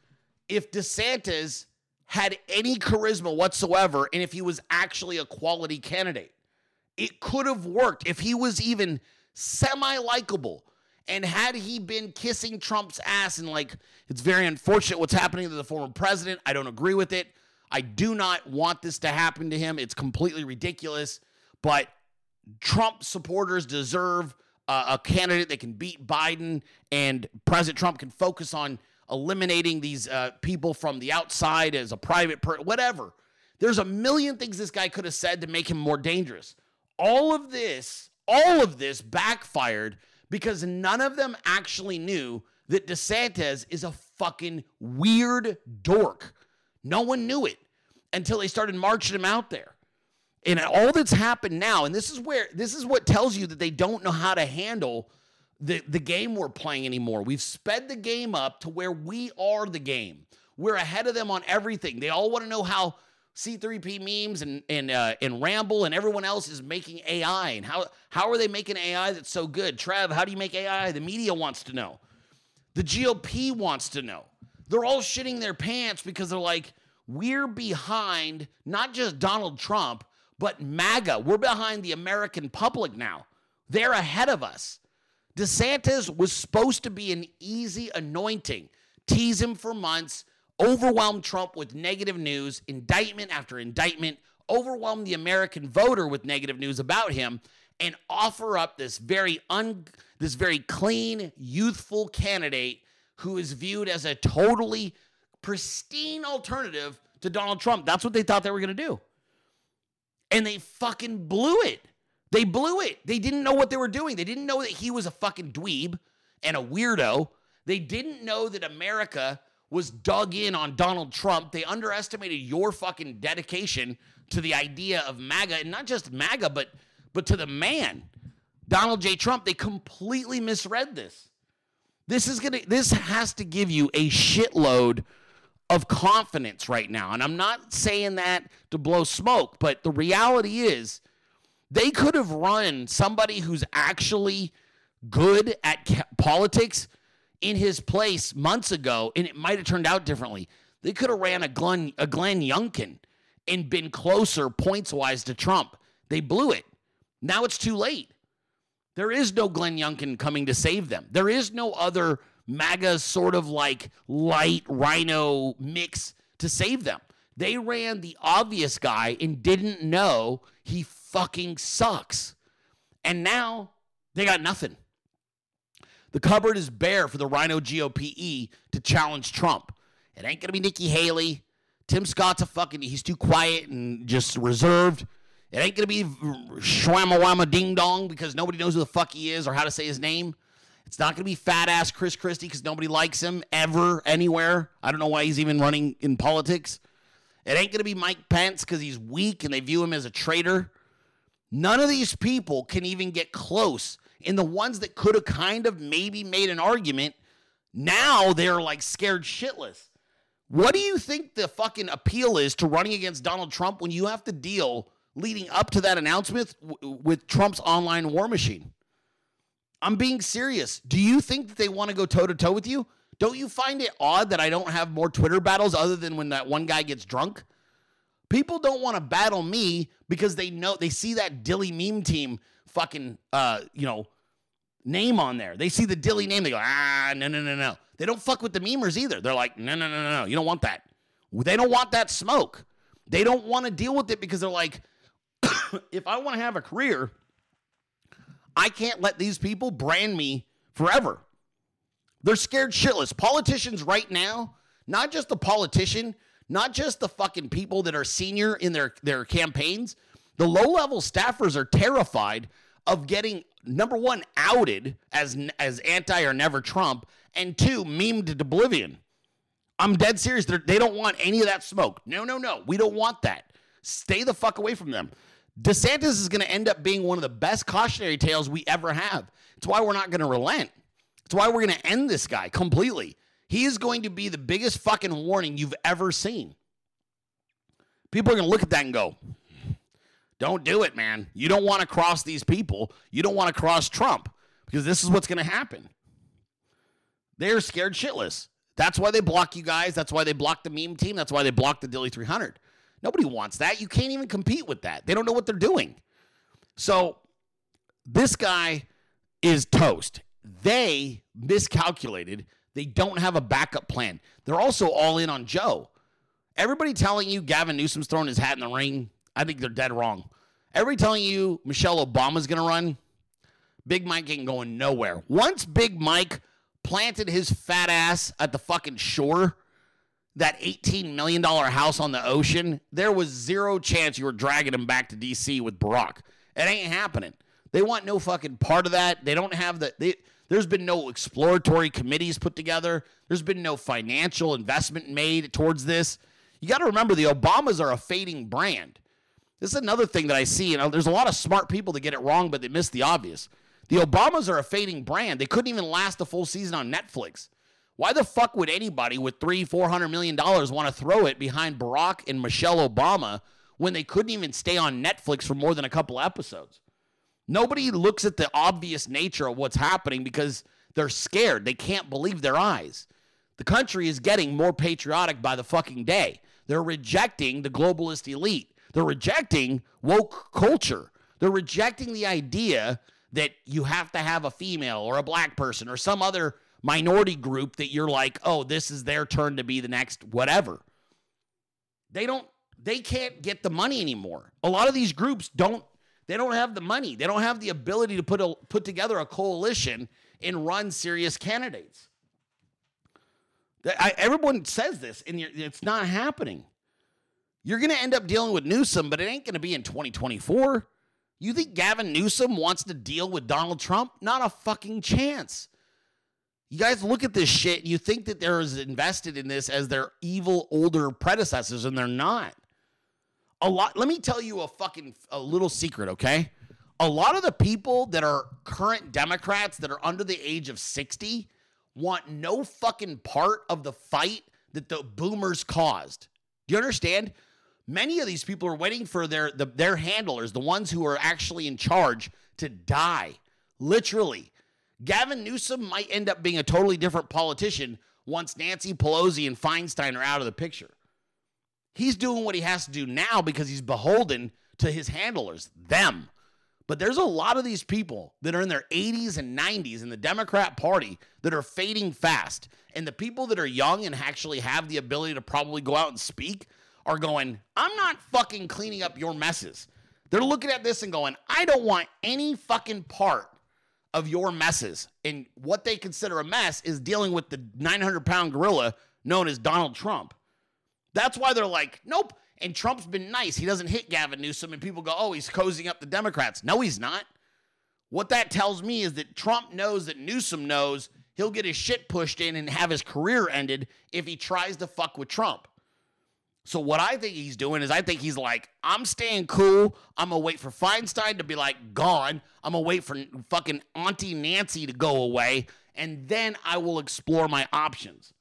if DeSantis had any charisma whatsoever and if he was actually a quality candidate. It could have worked if he was even semi likable. And had he been kissing Trump's ass and like, it's very unfortunate what's happening to the former president. I don't agree with it. I do not want this to happen to him. It's completely ridiculous. But Trump supporters deserve a candidate that can beat Biden, and President Trump can focus on eliminating these uh, people from the outside as a private person, whatever. There's a million things this guy could have said to make him more dangerous. All of this, all of this backfired because none of them actually knew that DeSantis is a fucking weird dork. No one knew it until they started marching him out there. And all that's happened now, and this is where this is what tells you that they don't know how to handle the, the game we're playing anymore. We've sped the game up to where we are the game. We're ahead of them on everything. They all want to know how C3P memes and and uh, and Ramble and everyone else is making AI and how how are they making AI that's so good? Trev, how do you make AI? The media wants to know. The GOP wants to know. They're all shitting their pants because they're like, we're behind not just Donald Trump, but MAGA. We're behind the American public now. They're ahead of us. DeSantis was supposed to be an easy anointing, tease him for months, overwhelm Trump with negative news, indictment after indictment, overwhelm the American voter with negative news about him, and offer up this very un this very clean, youthful candidate who is viewed as a totally pristine alternative to Donald Trump. That's what they thought they were going to do. And they fucking blew it. They blew it. They didn't know what they were doing. They didn't know that he was a fucking dweeb and a weirdo. They didn't know that America was dug in on Donald Trump. They underestimated your fucking dedication to the idea of MAGA, and not just MAGA, but but to the man, Donald J. Trump. They completely misread this. This is gonna. This has to give you a shitload of confidence right now. And I'm not saying that to blow smoke, but the reality is they could have run somebody who's actually good at politics in his place months ago, and it might have turned out differently. They could have ran a Glenn, a Glenn Youngkin and been closer points wise to Trump. They blew it. Now it's too late. There is no Glenn Youngkin coming to save them. There is no other MAGA sort of like light RINO mix to save them. They ran the obvious guy and didn't know he fucking sucks. And now they got nothing. The cupboard is bare for the RINO GOPE to challenge Trump. It ain't gonna be Nikki Haley. Tim Scott's a fucking, he's too quiet and just reserved. It ain't gonna be Shwama Wama Ding Dong because nobody knows who the fuck he is or how to say his name. It's not going to be fat ass Chris Christie because nobody likes him ever, anywhere. I don't know why he's even running in politics. It ain't going to be Mike Pence because he's weak and they view him as a traitor. None of these people can even get close. And the ones that could have kind of maybe made an argument, now they're like scared shitless. What do you think the fucking appeal is to running against Donald Trump when you have to deal leading up to that announcement with Trump's online war machine? I'm being serious. Do you think that they want to go toe to toe with you? Don't you find it odd that I don't have more Twitter battles other than when that one guy gets drunk? People don't want to battle me because they know they see that Dilley meme team fucking uh, you know, name on there. They see the Dilley name, they go, ah, no, no, no, no. They don't fuck with the memers either. They're like, no, no, no, no, no. You don't want that. They don't want that smoke. They don't want to deal with it because they're like, if I want to have a career, I can't let these people brand me forever. They're scared shitless. Politicians right now, not just the politician, not just the fucking people that are senior in their, their campaigns, The low level staffers are terrified of getting number one outed as as anti or never Trump, and two memed to oblivion. I'm dead serious. They're, they do not want any of that smoke. No, no, no. We don't want that. Stay the fuck away from them. DeSantis is going to end up being one of the best cautionary tales we ever have. It's why we're not going to relent. It's why we're going to end this guy completely. He is going to be the biggest fucking warning you've ever seen. People are going to look at that and go, don't do it, man. You don't want to cross these people. You don't want to cross Trump because this is what's going to happen. They're scared shitless. That's why they block you guys. That's why they block the meme team. That's why they block the Dilley 300. Nobody wants that. You can't even compete with that. They don't know what they're doing. So this guy is toast. They miscalculated. They don't have a backup plan. They're also all in on Joe. Everybody telling you Gavin Newsom's throwing his hat in the ring, I think they're dead wrong. Everybody telling you Michelle Obama's going to run, Big Mike ain't going nowhere. Once Big Mike planted his fat ass at the fucking shore, that $18 million house on the ocean, there was zero chance you were dragging him back to D.C. with Barack. It ain't happening. They want no fucking part of that. They don't have the. They, there's been no exploratory committees put together. There's been no financial investment made towards this. You got to remember the Obamas are a fading brand. This is another thing that I see. And there's a lot of smart people that get it wrong, but they miss the obvious. The Obamas are a fading brand. They couldn't even last a full season on Netflix. Why the fuck would anybody with three, four hundred million dollars want to throw it behind Barack and Michelle Obama when they couldn't even stay on Netflix for more than a couple episodes? Nobody looks at the obvious nature of what's happening because they're scared. They can't believe their eyes. The country is getting more patriotic by the fucking day. They're rejecting the globalist elite. They're rejecting woke culture. They're rejecting the idea that you have to have a female or a black person or some other minority group that you're like, oh, this is their turn to be the next whatever. They don't, they can't get the money anymore. A lot of these groups don't, they don't have the money. They don't have the ability to put a, put together a coalition and run serious candidates. I, everyone says this, and it's not happening. You're going to end up dealing with Newsom, but it ain't going to be in 2024. You think Gavin Newsom wants to deal with Donald Trump? Not a fucking chance. You guys look at this shit and you think that they're as invested in this as their evil older predecessors, and they're not. A lot. Let me tell you a fucking a little secret, okay? A lot of the people that are current Democrats that are under the age of 60 want no fucking part of the fight that the boomers caused. Do you understand? Many of these people are waiting for their the, their handlers, the ones who are actually in charge, to die. Literally. Gavin Newsom might end up being a totally different politician once Nancy Pelosi and Feinstein are out of the picture. He's doing what he has to do now because he's beholden to his handlers, them. But there's a lot of these people that are in their 80s and 90s in the Democrat Party that are fading fast. And the people that are young and actually have the ability to probably go out and speak are going, I'm not fucking cleaning up your messes. They're looking at this and going, I don't want any fucking part of your messes. And what they consider a mess is dealing with the 900 pound gorilla known as Donald Trump. That's why they're like, nope. And Trump's been nice. He doesn't hit Gavin Newsom, and people go, oh, he's cozying up the Democrats. No, he's not. What that tells me is that Trump knows that Newsom knows he'll get his shit pushed in and have his career ended if he tries to fuck with Trump. So what I think he's doing is I think he's like, I'm staying cool. I'm gonna wait for Feinstein to be like gone. I'm gonna wait for fucking Auntie Nancy to go away, and then I will explore my options.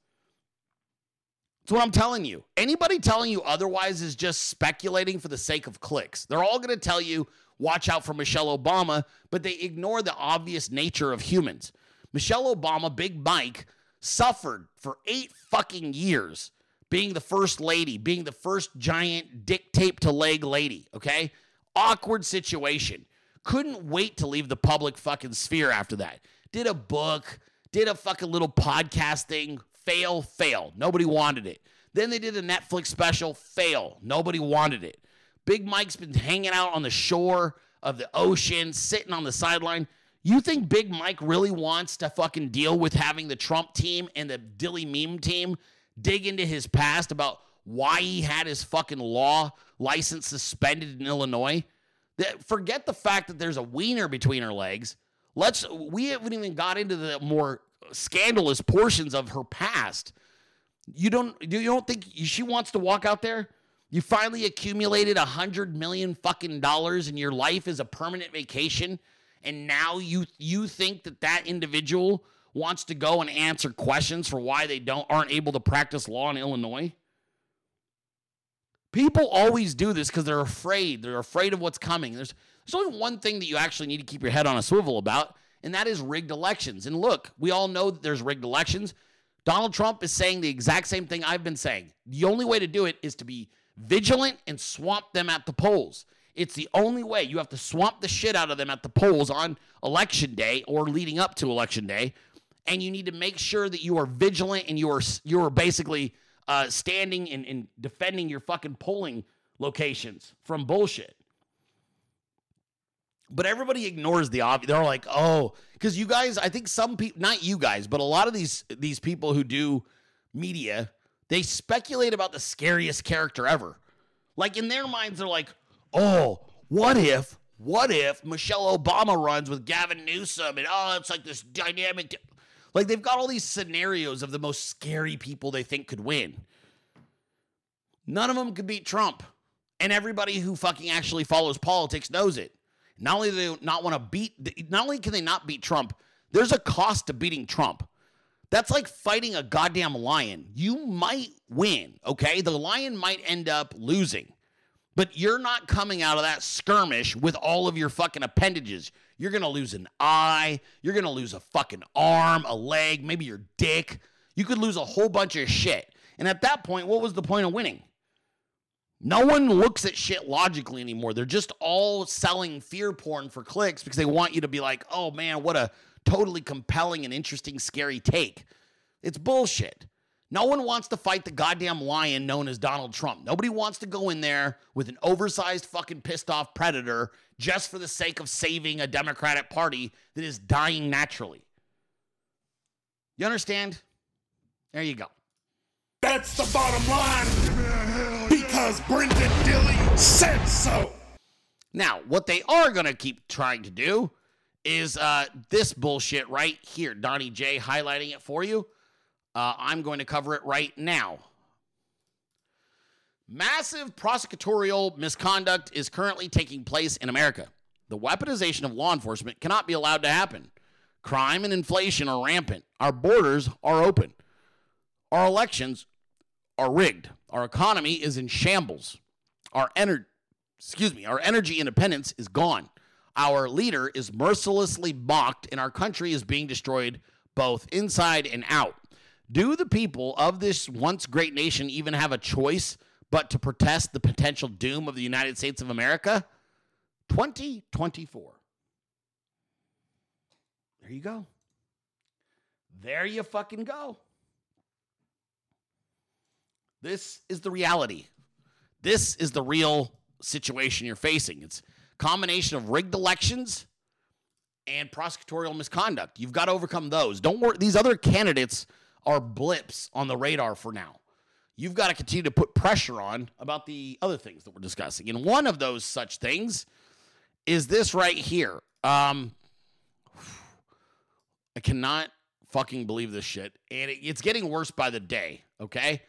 That's what I'm telling you. Anybody telling you otherwise is just speculating for the sake of clicks. They're all gonna tell you, watch out for Michelle Obama, but they ignore the obvious nature of humans. Michelle Obama, Big Mike, suffered for eight fucking years being the first lady, being the first giant dick tape to leg lady, okay? Awkward situation. Couldn't wait to leave the public fucking sphere after that. Did a book, did a fucking little podcast thing, fail, fail. Nobody wanted it. Then they did a Netflix special, fail. Nobody wanted it. Big Mike's been hanging out on the shore of the ocean, sitting on the sideline. You think Big Mike really wants to fucking deal with having the Trump team and the Dilley meme team dig into his past about why he had his fucking law license suspended in Illinois. That forget the fact that there's a wiener between her legs. Let's we haven't even got into the more scandalous portions of her past. You don't do you don't think she wants to walk out there? You finally accumulated a hundred million fucking dollars and your life is a permanent vacation, and now you you think that that individual wants to go and answer questions for why they don't aren't able to practice law in Illinois? People always do this because they're afraid. They're afraid of what's coming. There's there's only one thing that you actually need to keep your head on a swivel about, and that is rigged elections. And look, we all know that there's rigged elections. Donald Trump is saying the exact same thing I've been saying. The only way to do it is to be vigilant and swamp them at the polls. It's the only way. You have to swamp the shit out of them at the polls on election day or leading up to election day. And you need to make sure that you are vigilant and you are you are basically uh, standing and, and defending your fucking polling locations from bullshit. But everybody ignores the obvious. They're like, oh, because you guys, I think some people, not you guys, but a lot of these these people who do media, they speculate about the scariest character ever. Like in their minds, they're like, oh, what if, what if Michelle Obama runs with Gavin Newsom and oh, it's like this dynamic. Like they've got all these scenarios of the most scary people they think could win. None of them could beat Trump. And everybody who fucking actually follows politics knows it. Not only do they not want to beat, not only can they not beat Trump, there's a cost to beating Trump. That's like fighting a goddamn lion. You might win, okay? The lion might end up losing, but you're not coming out of that skirmish with all of your fucking appendages. You're going to lose an eye. You're going to lose a fucking arm, a leg, maybe your dick. You could lose a whole bunch of shit. And at that point, what was the point of winning? No one looks at shit logically anymore. They're just all selling fear porn for clicks because they want you to be like, oh man, what a totally compelling and interesting, scary take. It's bullshit. No one wants to fight the goddamn lion known as Donald Trump. Nobody wants to go in there with an oversized, fucking pissed off predator just for the sake of saving a Democratic Party that is dying naturally. You understand? There you go. That's the bottom line. Because Brenden Dilley said so. Now, what they are going to keep trying to do is uh, this bullshit right here. Donnie J highlighting it for you. Uh, I'm going to cover it right now. Massive prosecutorial misconduct is currently taking place in America. The weaponization of law enforcement cannot be allowed to happen. Crime and inflation are rampant. Our borders are open. Our elections are rigged. Our economy is in shambles. Our energy, excuse me, our energy independence is gone. Our leader is mercilessly mocked, and our country is being destroyed both inside and out. Do the people of this once great nation even have a choice but to protest the potential doom of the United States of America? 2024. There you go. There you fucking go. This is the reality. This is the real situation you're facing. It's combination of rigged elections and prosecutorial misconduct. You've got to overcome those. Don't worry, these other candidates are blips on the radar for now. You've got to continue to put pressure on about the other things that we're discussing. And one of those such things is this right here. Um, I cannot fucking believe this shit. And it, it's getting worse by the day, okay?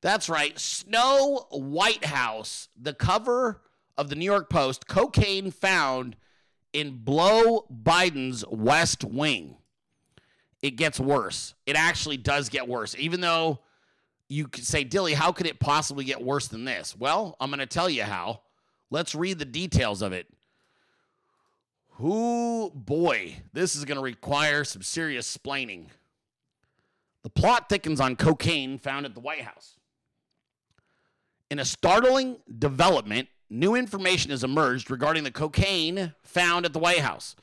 That's right. Snow White House, the cover of the New York Post, cocaine found in Blow Biden's West Wing. It gets worse. It actually does get worse. Even though you could say, Dilley, how could it possibly get worse than this? Well, I'm going to tell you how. Let's read the details of it. Who, boy, this is going to require some serious splaining. The plot thickens on cocaine found at the White House. In a startling development, new information has emerged regarding the cocaine found at the White House.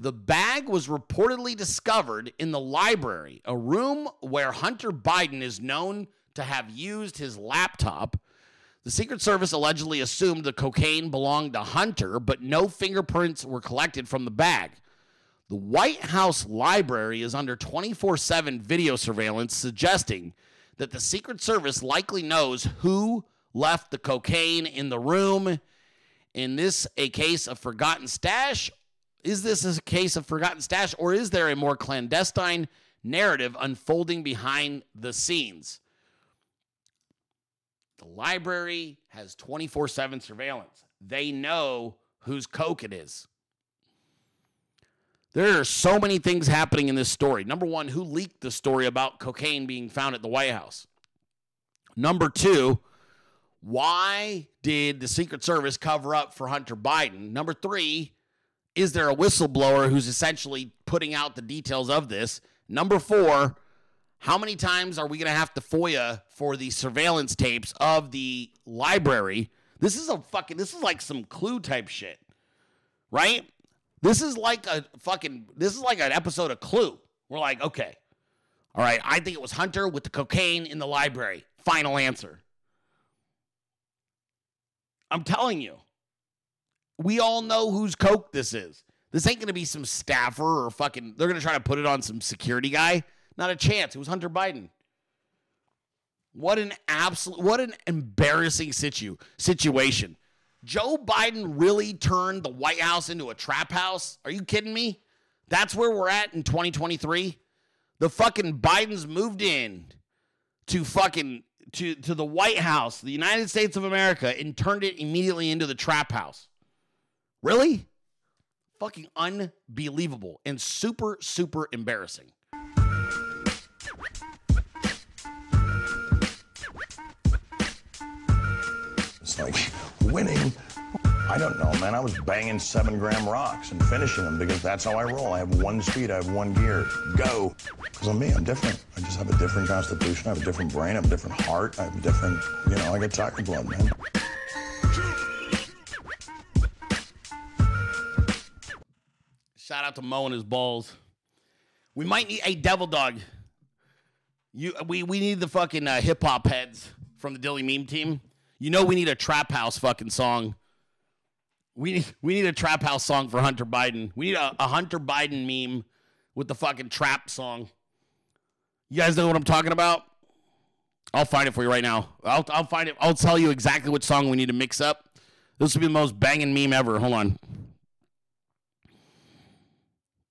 The bag was reportedly discovered in the library, a room where Hunter Biden is known to have used his laptop. The Secret Service allegedly assumed the cocaine belonged to Hunter, but no fingerprints were collected from the bag. The White House library is under 24 7 video surveillance, suggesting that the Secret Service likely knows who left the cocaine in the room In this a case of forgotten stash? Is this a case of forgotten stash, or is there a more clandestine narrative unfolding behind the scenes? The library has 24 7 surveillance. They know whose Coke it is. There are so many things happening in this story. Number one, who leaked the story about cocaine being found at the White House? Number two, why did the Secret Service cover up for Hunter Biden? Number three, is there a whistleblower who's essentially putting out the details of this? Number four, how many times are we going to have to FOIA for the surveillance tapes of the library? This is a fucking, this is like some clue type shit, right? This is like a fucking, this is like an episode of Clue. We're like, okay, all right, I think it was Hunter with the cocaine in the library. Final answer. I'm telling you, we all know whose Coke this is. This ain't going to be some staffer or fucking, they're going to try to put it on some security guy. Not a chance. It was Hunter Biden. What an absolute, what an embarrassing situ, situation. Joe Biden really turned the White House into a trap house? Are you kidding me? That's where we're at in 2023. The fucking Bidens moved in to fucking to to the White House, the United States of America, and turned it immediately into the trap house. Really? Fucking unbelievable and super super embarrassing. It's like winning. I don't know, man. I was banging seven gram rocks and finishing them because that's how I roll. I have one speed, I have one gear. Go. Because I'm me, I'm different. I just have a different constitution, I have a different brain, I have a different heart, I have a different, you know, I got tiger blood, man. Shout out to Mo and his balls. We might need a devil dog. You, we, we need the fucking uh, hip hop heads from the Dilley meme team. You know we need a trap house fucking song. We need, we need a trap house song for Hunter Biden. We need a, a Hunter Biden meme with the fucking trap song. You guys know what I'm talking about? I'll find it for you right now. I'll, I'll find it. I'll tell you exactly which song we need to mix up. This will be the most banging meme ever. Hold on.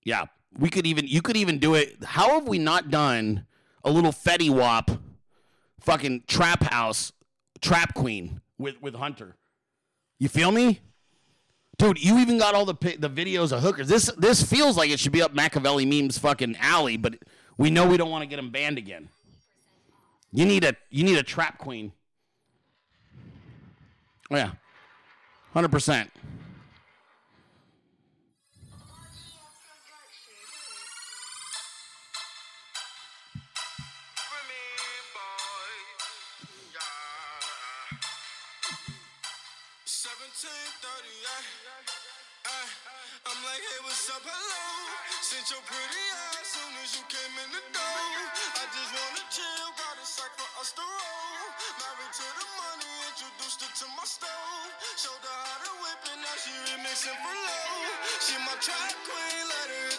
Yeah, we could even you could even do it. How have we not done a little Fetty Wap, fucking trap house, trap queen with with Hunter? You feel me, dude? You even got all the the videos of hookers. This this feels like it should be up Machiavelli memes fucking alley, but we know we don't want to get him banned again. You need a you need a trap queen. Oh, yeah, hundred percent. Up, hello? Sent your pretty ass soon as you came in the door. I just wanna chill, got a sack for us to roll. Married to the money, introduced her to my stove. Showed her how to whip it, now she remixing for low. She my track queen, let her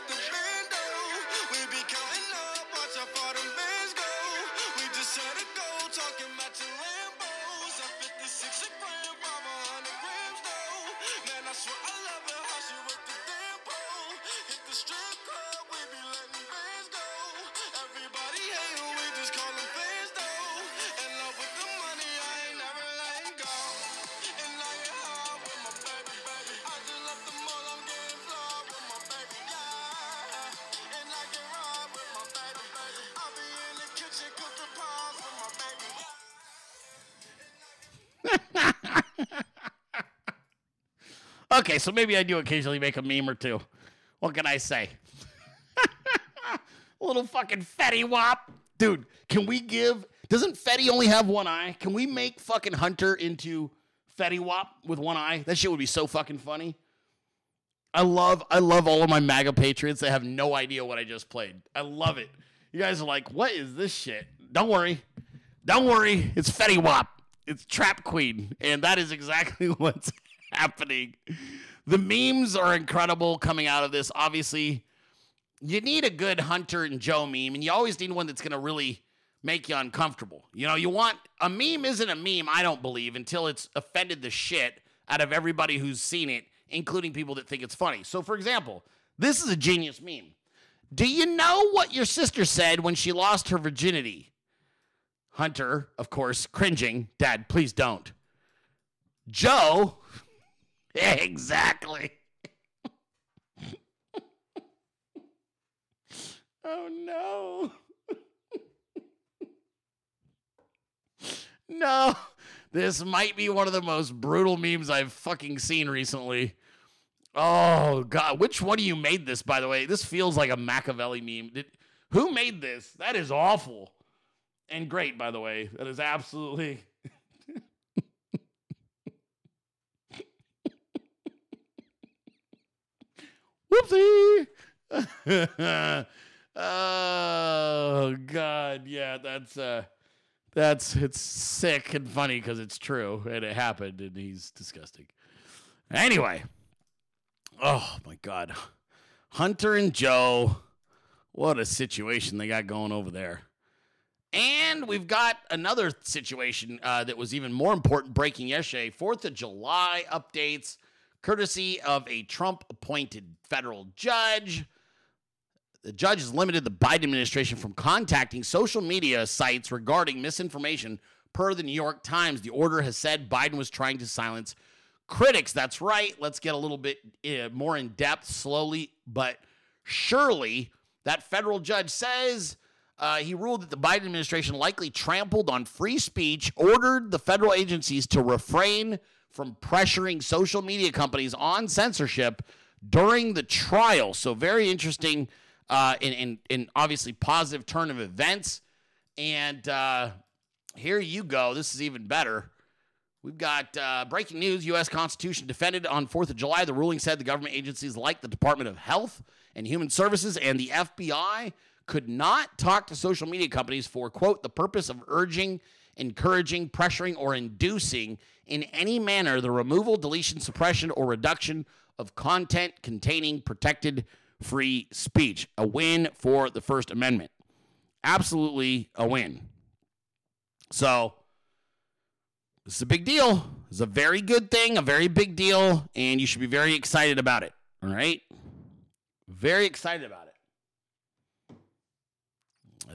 Okay, so maybe I do occasionally make a meme or two. What can I say? little fucking Fetty Wap. Dude, can we give. Doesn't Fetty only have one eye? Can we make fucking Hunter into Fetty Wap with one eye? That shit would be so fucking funny. I love I love all of my MAGA patriots that have no idea what I just played. I love it. You guys are like, what is this shit? Don't worry. Don't worry. It's Fetty Wap. It's Trap Queen. And that is exactly what's happening. The memes are incredible coming out of this. Obviously, you need a good Hunter and Joe meme, and you always need one that's going to really make you uncomfortable. You know, you want a meme isn't a meme, I don't believe, until it's offended the shit out of everybody who's seen it, including people that think it's funny. So, for example, this is a genius meme. Do you know what your sister said when she lost her virginity? Hunter, of course, cringing. Dad, please don't. Joe, exactly. oh no. no. This might be one of the most brutal memes I've fucking seen recently. Oh god, which one of you made this by the way? This feels like a Machiavelli meme. Did, who made this? That is awful. And great by the way. That is absolutely Whoopsie. oh god, yeah, that's uh that's it's sick and funny because it's true and it happened and he's disgusting. Anyway, oh my god, Hunter and Joe, what a situation they got going over there. And we've got another situation uh, that was even more important breaking yesterday. Fourth of July updates, courtesy of a Trump appointed federal judge. The judge has limited the Biden administration from contacting social media sites regarding misinformation. Per the New York Times, the order has said Biden was trying to silence critics. That's right. Let's get a little bit uh, more in depth, slowly but surely. That federal judge says uh, he ruled that the Biden administration likely trampled on free speech, ordered the federal agencies to refrain from pressuring social media companies on censorship during the trial. So, very interesting uh, and, and, and obviously positive turn of events. And uh, here you go. This is even better. We've got uh, breaking news U.S. Constitution defended on 4th of July. The ruling said the government agencies like the Department of Health and Human Services and the FBI could not talk to social media companies for, quote, the purpose of urging, encouraging, pressuring, or inducing in any manner the removal, deletion, suppression, or reduction of content containing protected free speech. A win for the First Amendment. Absolutely a win. So, this is a big deal. It's a very good thing, a very big deal, and you should be very excited about it. All right? Very excited about it.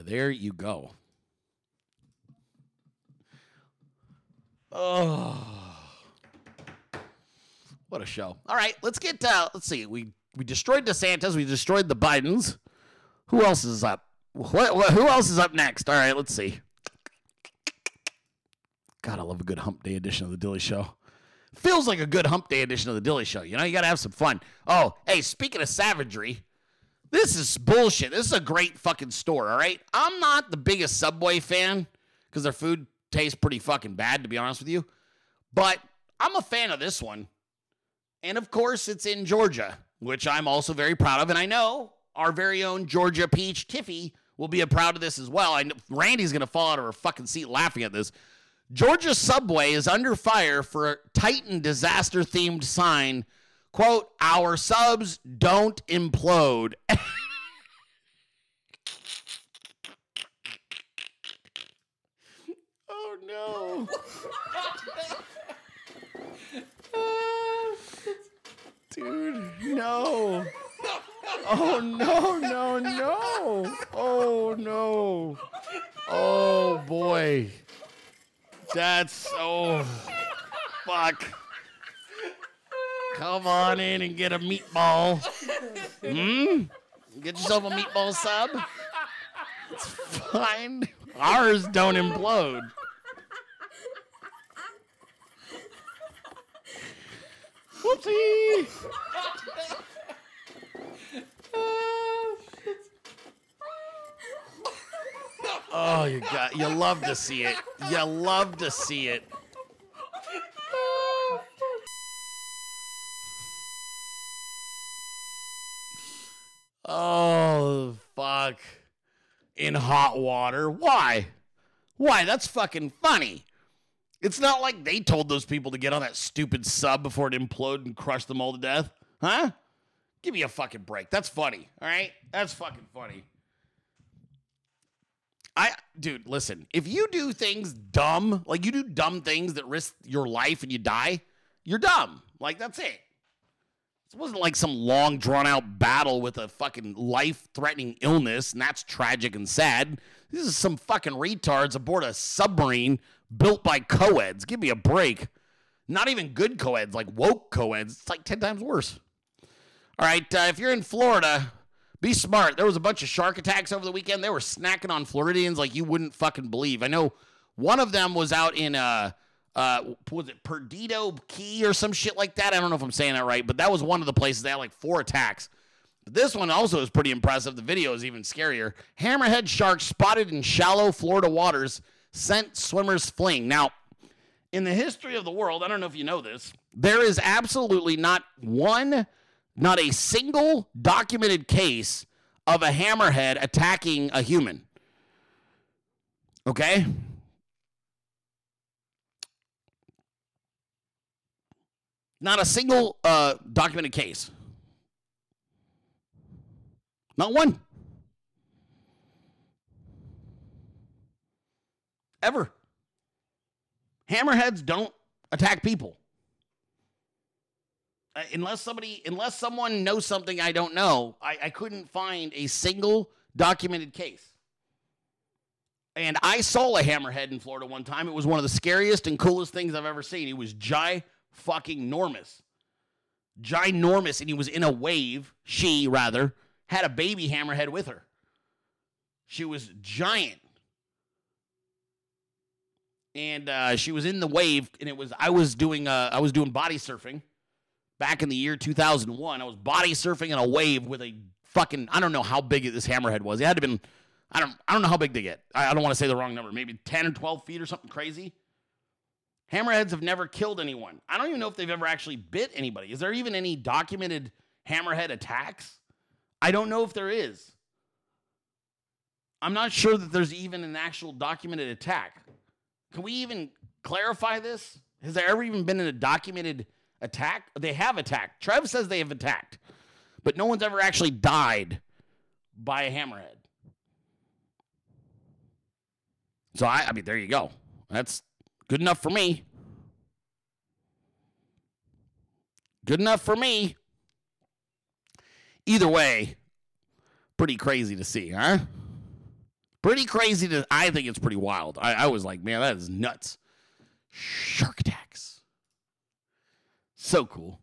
There you go. Oh, what a show! All right, let's get. Uh, let's see. We we destroyed DeSantis. We destroyed the Bidens. Who else is up? What, what? Who else is up next? All right, let's see. God, I love a good Hump Day edition of the Dilley Show. Feels like a good Hump Day edition of the Dilley Show. You know, you got to have some fun. Oh, hey, speaking of savagery, this is bullshit. This is a great fucking store, all right? I'm not the biggest Subway fan because their food tastes pretty fucking bad, to be honest with you. But I'm a fan of this one. And of course, it's in Georgia, which I'm also very proud of. And I know our very own Georgia Peach Tiffy will be proud of this as well. I know Randy's going to fall out of her fucking seat laughing at this. Georgia Subway is under fire for a Titan disaster themed sign. Quote, our subs don't implode. oh no. Dude, no. Oh no, no, no. Oh no. Oh boy. That's oh fuck. Come on in and get a meatball. Hmm? Get yourself a meatball sub. It's fine. Ours don't implode. Whoopsie. Oh, you got you love to see it. You love to see it. Oh, fuck. In hot water. Why? Why? That's fucking funny. It's not like they told those people to get on that stupid sub before it imploded and crushed them all to death. Huh? Give me a fucking break. That's funny. All right? That's fucking funny. I dude, listen, if you do things dumb, like you do dumb things that risk your life and you die, you're dumb. Like that's it. This wasn't like some long drawn out battle with a fucking life threatening illness, and that's tragic and sad. This is some fucking retards aboard a submarine built by co-eds. Give me a break. Not even good co-eds, like woke co-eds. It's like 10 times worse. All right, uh, if you're in Florida, be smart. There was a bunch of shark attacks over the weekend. They were snacking on Floridians like you wouldn't fucking believe. I know one of them was out in uh uh was it Perdido Key or some shit like that. I don't know if I'm saying that right, but that was one of the places they had like four attacks. But this one also is pretty impressive. The video is even scarier. Hammerhead shark spotted in shallow Florida waters sent swimmers fleeing. Now, in the history of the world, I don't know if you know this, there is absolutely not one, not a single documented case of a hammerhead attacking a human. Okay? Not a single uh, documented case. Not one. Ever. Hammerheads don't attack people. Uh, unless somebody, unless someone knows something I don't know, I, I couldn't find a single documented case. And I saw a hammerhead in Florida one time. It was one of the scariest and coolest things I've ever seen. He was gi fucking enormous. Ginormous. And he was in a wave. She, rather, had a baby hammerhead with her. She was giant. And uh, she was in the wave, and it was I was doing uh, I was doing body surfing back in the year 2001. I was body surfing in a wave with a fucking I don't know how big this hammerhead was. It had to have been I don't I don't know how big they get. I, I don't want to say the wrong number. Maybe 10 or 12 feet or something crazy. Hammerheads have never killed anyone. I don't even know if they've ever actually bit anybody. Is there even any documented hammerhead attacks? I don't know if there is. I'm not sure that there's even an actual documented attack. Can we even clarify this? Has there ever even been a documented attack? They have attacked. Trev says they have attacked, but no one's ever actually died by a hammerhead. So I, I mean, there you go. That's good enough for me. Good enough for me. Either way, pretty crazy to see, huh? Pretty crazy to. I think it's pretty wild. I, I was like, man, that is nuts. Shark attacks. So cool.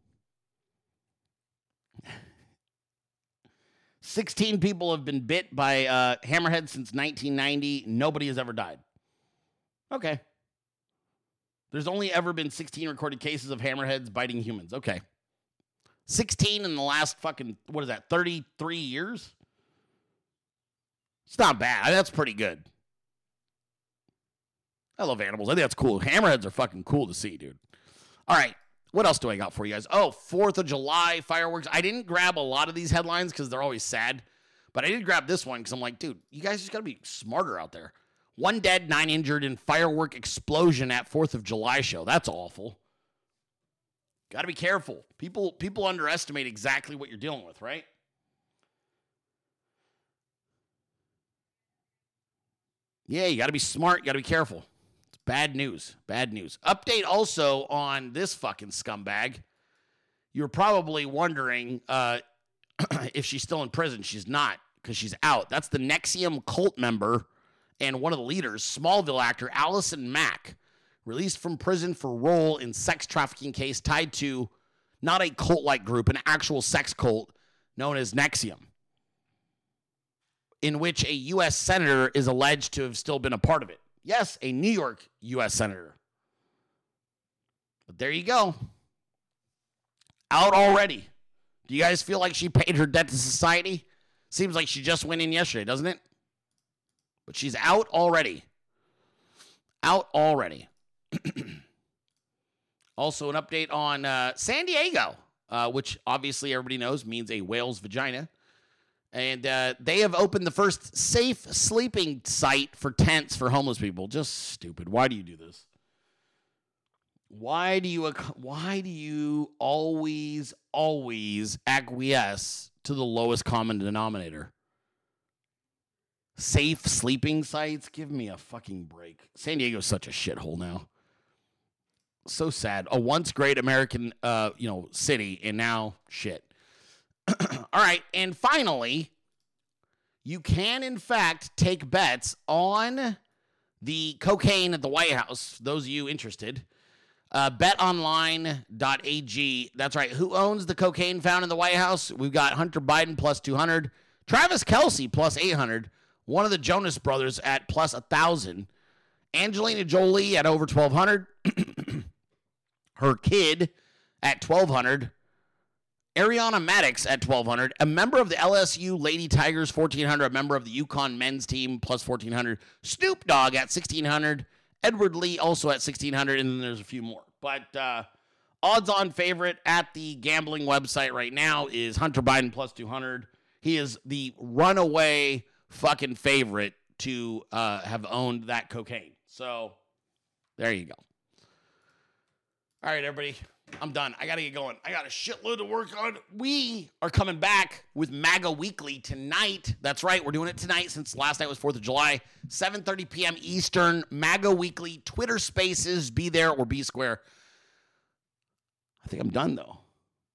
16 people have been bit by uh, hammerhead since 1990. Nobody has ever died. Okay. There's only ever been 16 recorded cases of hammerheads biting humans. Okay. 16 in the last fucking, what is that, 33 years? It's not bad. That's pretty good. I love animals. I think that's cool. Hammerheads are fucking cool to see, dude. All right. What else do I got for you guys? Oh, 4th of July fireworks. I didn't grab a lot of these headlines because they're always sad, but I did grab this one because I'm like, dude, you guys just got to be smarter out there. One dead, nine injured in firework explosion at 4th of July show. That's awful. Got to be careful. People people underestimate exactly what you're dealing with, right? Yeah, you got to be smart. You got to be careful. It's bad news. Bad news. Update also on this fucking scumbag. You're probably wondering uh, if she's still in prison. She's not because she's out. That's the NXIVM cult member and one of the leaders, Smallville actor Allison Mack, released from prison for role in sex trafficking case tied to not a cult-like group, an actual sex cult known as NXIVM in which a U.S. senator is alleged to have still been a part of it. Yes, a New York U.S. senator. But there you go. Out already. Do you guys feel like she paid her debt to society? Seems like she just went in yesterday, doesn't it? But she's out already. Out already. also, an update on uh, San Diego, uh, which obviously everybody knows means a whale's vagina. And uh, they have opened the first safe sleeping site for tents for homeless people. Just stupid. Why do you do this? Why do you why do you always always acquiesce to the lowest common denominator? Safe sleeping sites? Give me a fucking break. San Diego's such a shithole now. So sad. A once great American, uh, you know, city, and now shit. All right, and finally, you can in fact take bets on the cocaine at the White House. Those of you interested, uh, betonline.ag. That's right. Who owns the cocaine found in the White House? We've got Hunter Biden plus 200, Travis Kelce plus 800, one of the Jonas brothers at plus 1,000, Angelina Jolie at over 1,200, her kid at 1,200. Ariana Madix at 1200, a member of the LSU Lady Tigers 1400, a member of the UConn men's team plus 1400, Snoop Dogg at 1600, Edward Lee also at 1600, and then there's a few more. But uh, odds on favorite at the gambling website right now is Hunter Biden plus 200. He is the runaway fucking favorite to uh, have owned that cocaine. So there you go. All right, everybody. I'm done. I got to get going. I got a shitload to work on. We are coming back with MAGA Weekly tonight. That's right. We're doing it tonight since last night was 4th of July. 7:30 p.m. Eastern. MAGA Weekly Twitter Spaces. Be there or be square. I think I'm done though.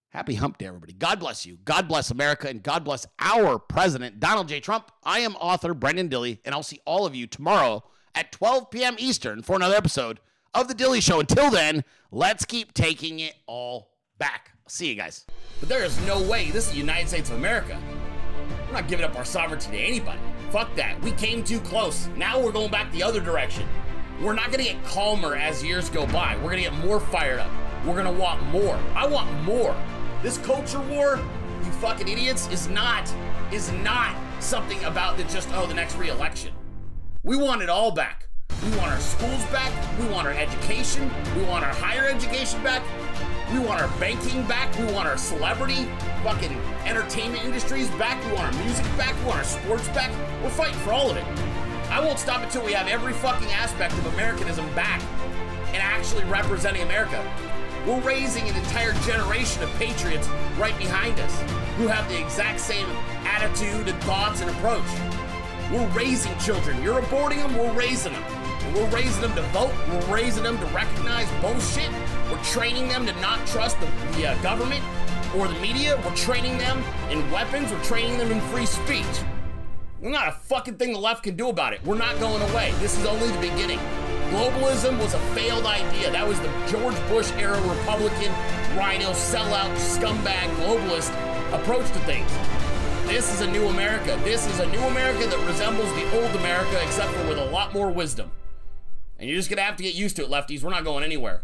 Happy hump day, everybody. God bless you. God bless America. And God bless our president, Donald J. Trump. I am author Brenden Dilley, and I'll see all of you tomorrow at 12 p.m. Eastern for another episode of The Dilley Show. Until then, let's keep taking it all back. I'll see you guys. But there is no way this is the United States of America. We're not giving up our sovereignty to anybody. Fuck that. We came too close. Now we're going back the other direction. We're not gonna get calmer as years go by. We're gonna get more fired up. We're gonna want more. I want more. This culture war, you fucking idiots, is not is not something about the just oh the next re-election. We want it all back. We want our schools back. We want our education. We want our higher education back. We want our banking back. We want our celebrity fucking entertainment industries back. We want our music back. We want our sports back. We're fighting for all of it. I won't stop until we have every fucking aspect of Americanism back and actually representing America. We're raising an entire generation of patriots right behind us who have the exact same attitude and thoughts and approach. We're raising children. You're aborting them, we're raising them. We're raising them to vote. We're raising them to recognize bullshit. We're training them to not trust the, the uh, government or the media. We're training them in weapons. We're training them in free speech. There's not a fucking thing the left can do about it. We're not going away. This is only the beginning. Globalism was a failed idea. That was the George Bush era Republican, RINO, sellout, scumbag, globalist approach to things. This is a new America. This is a new America that resembles the old America, except for with a lot more wisdom. And you're just gonna have to get used to it, lefties. We're not going anywhere.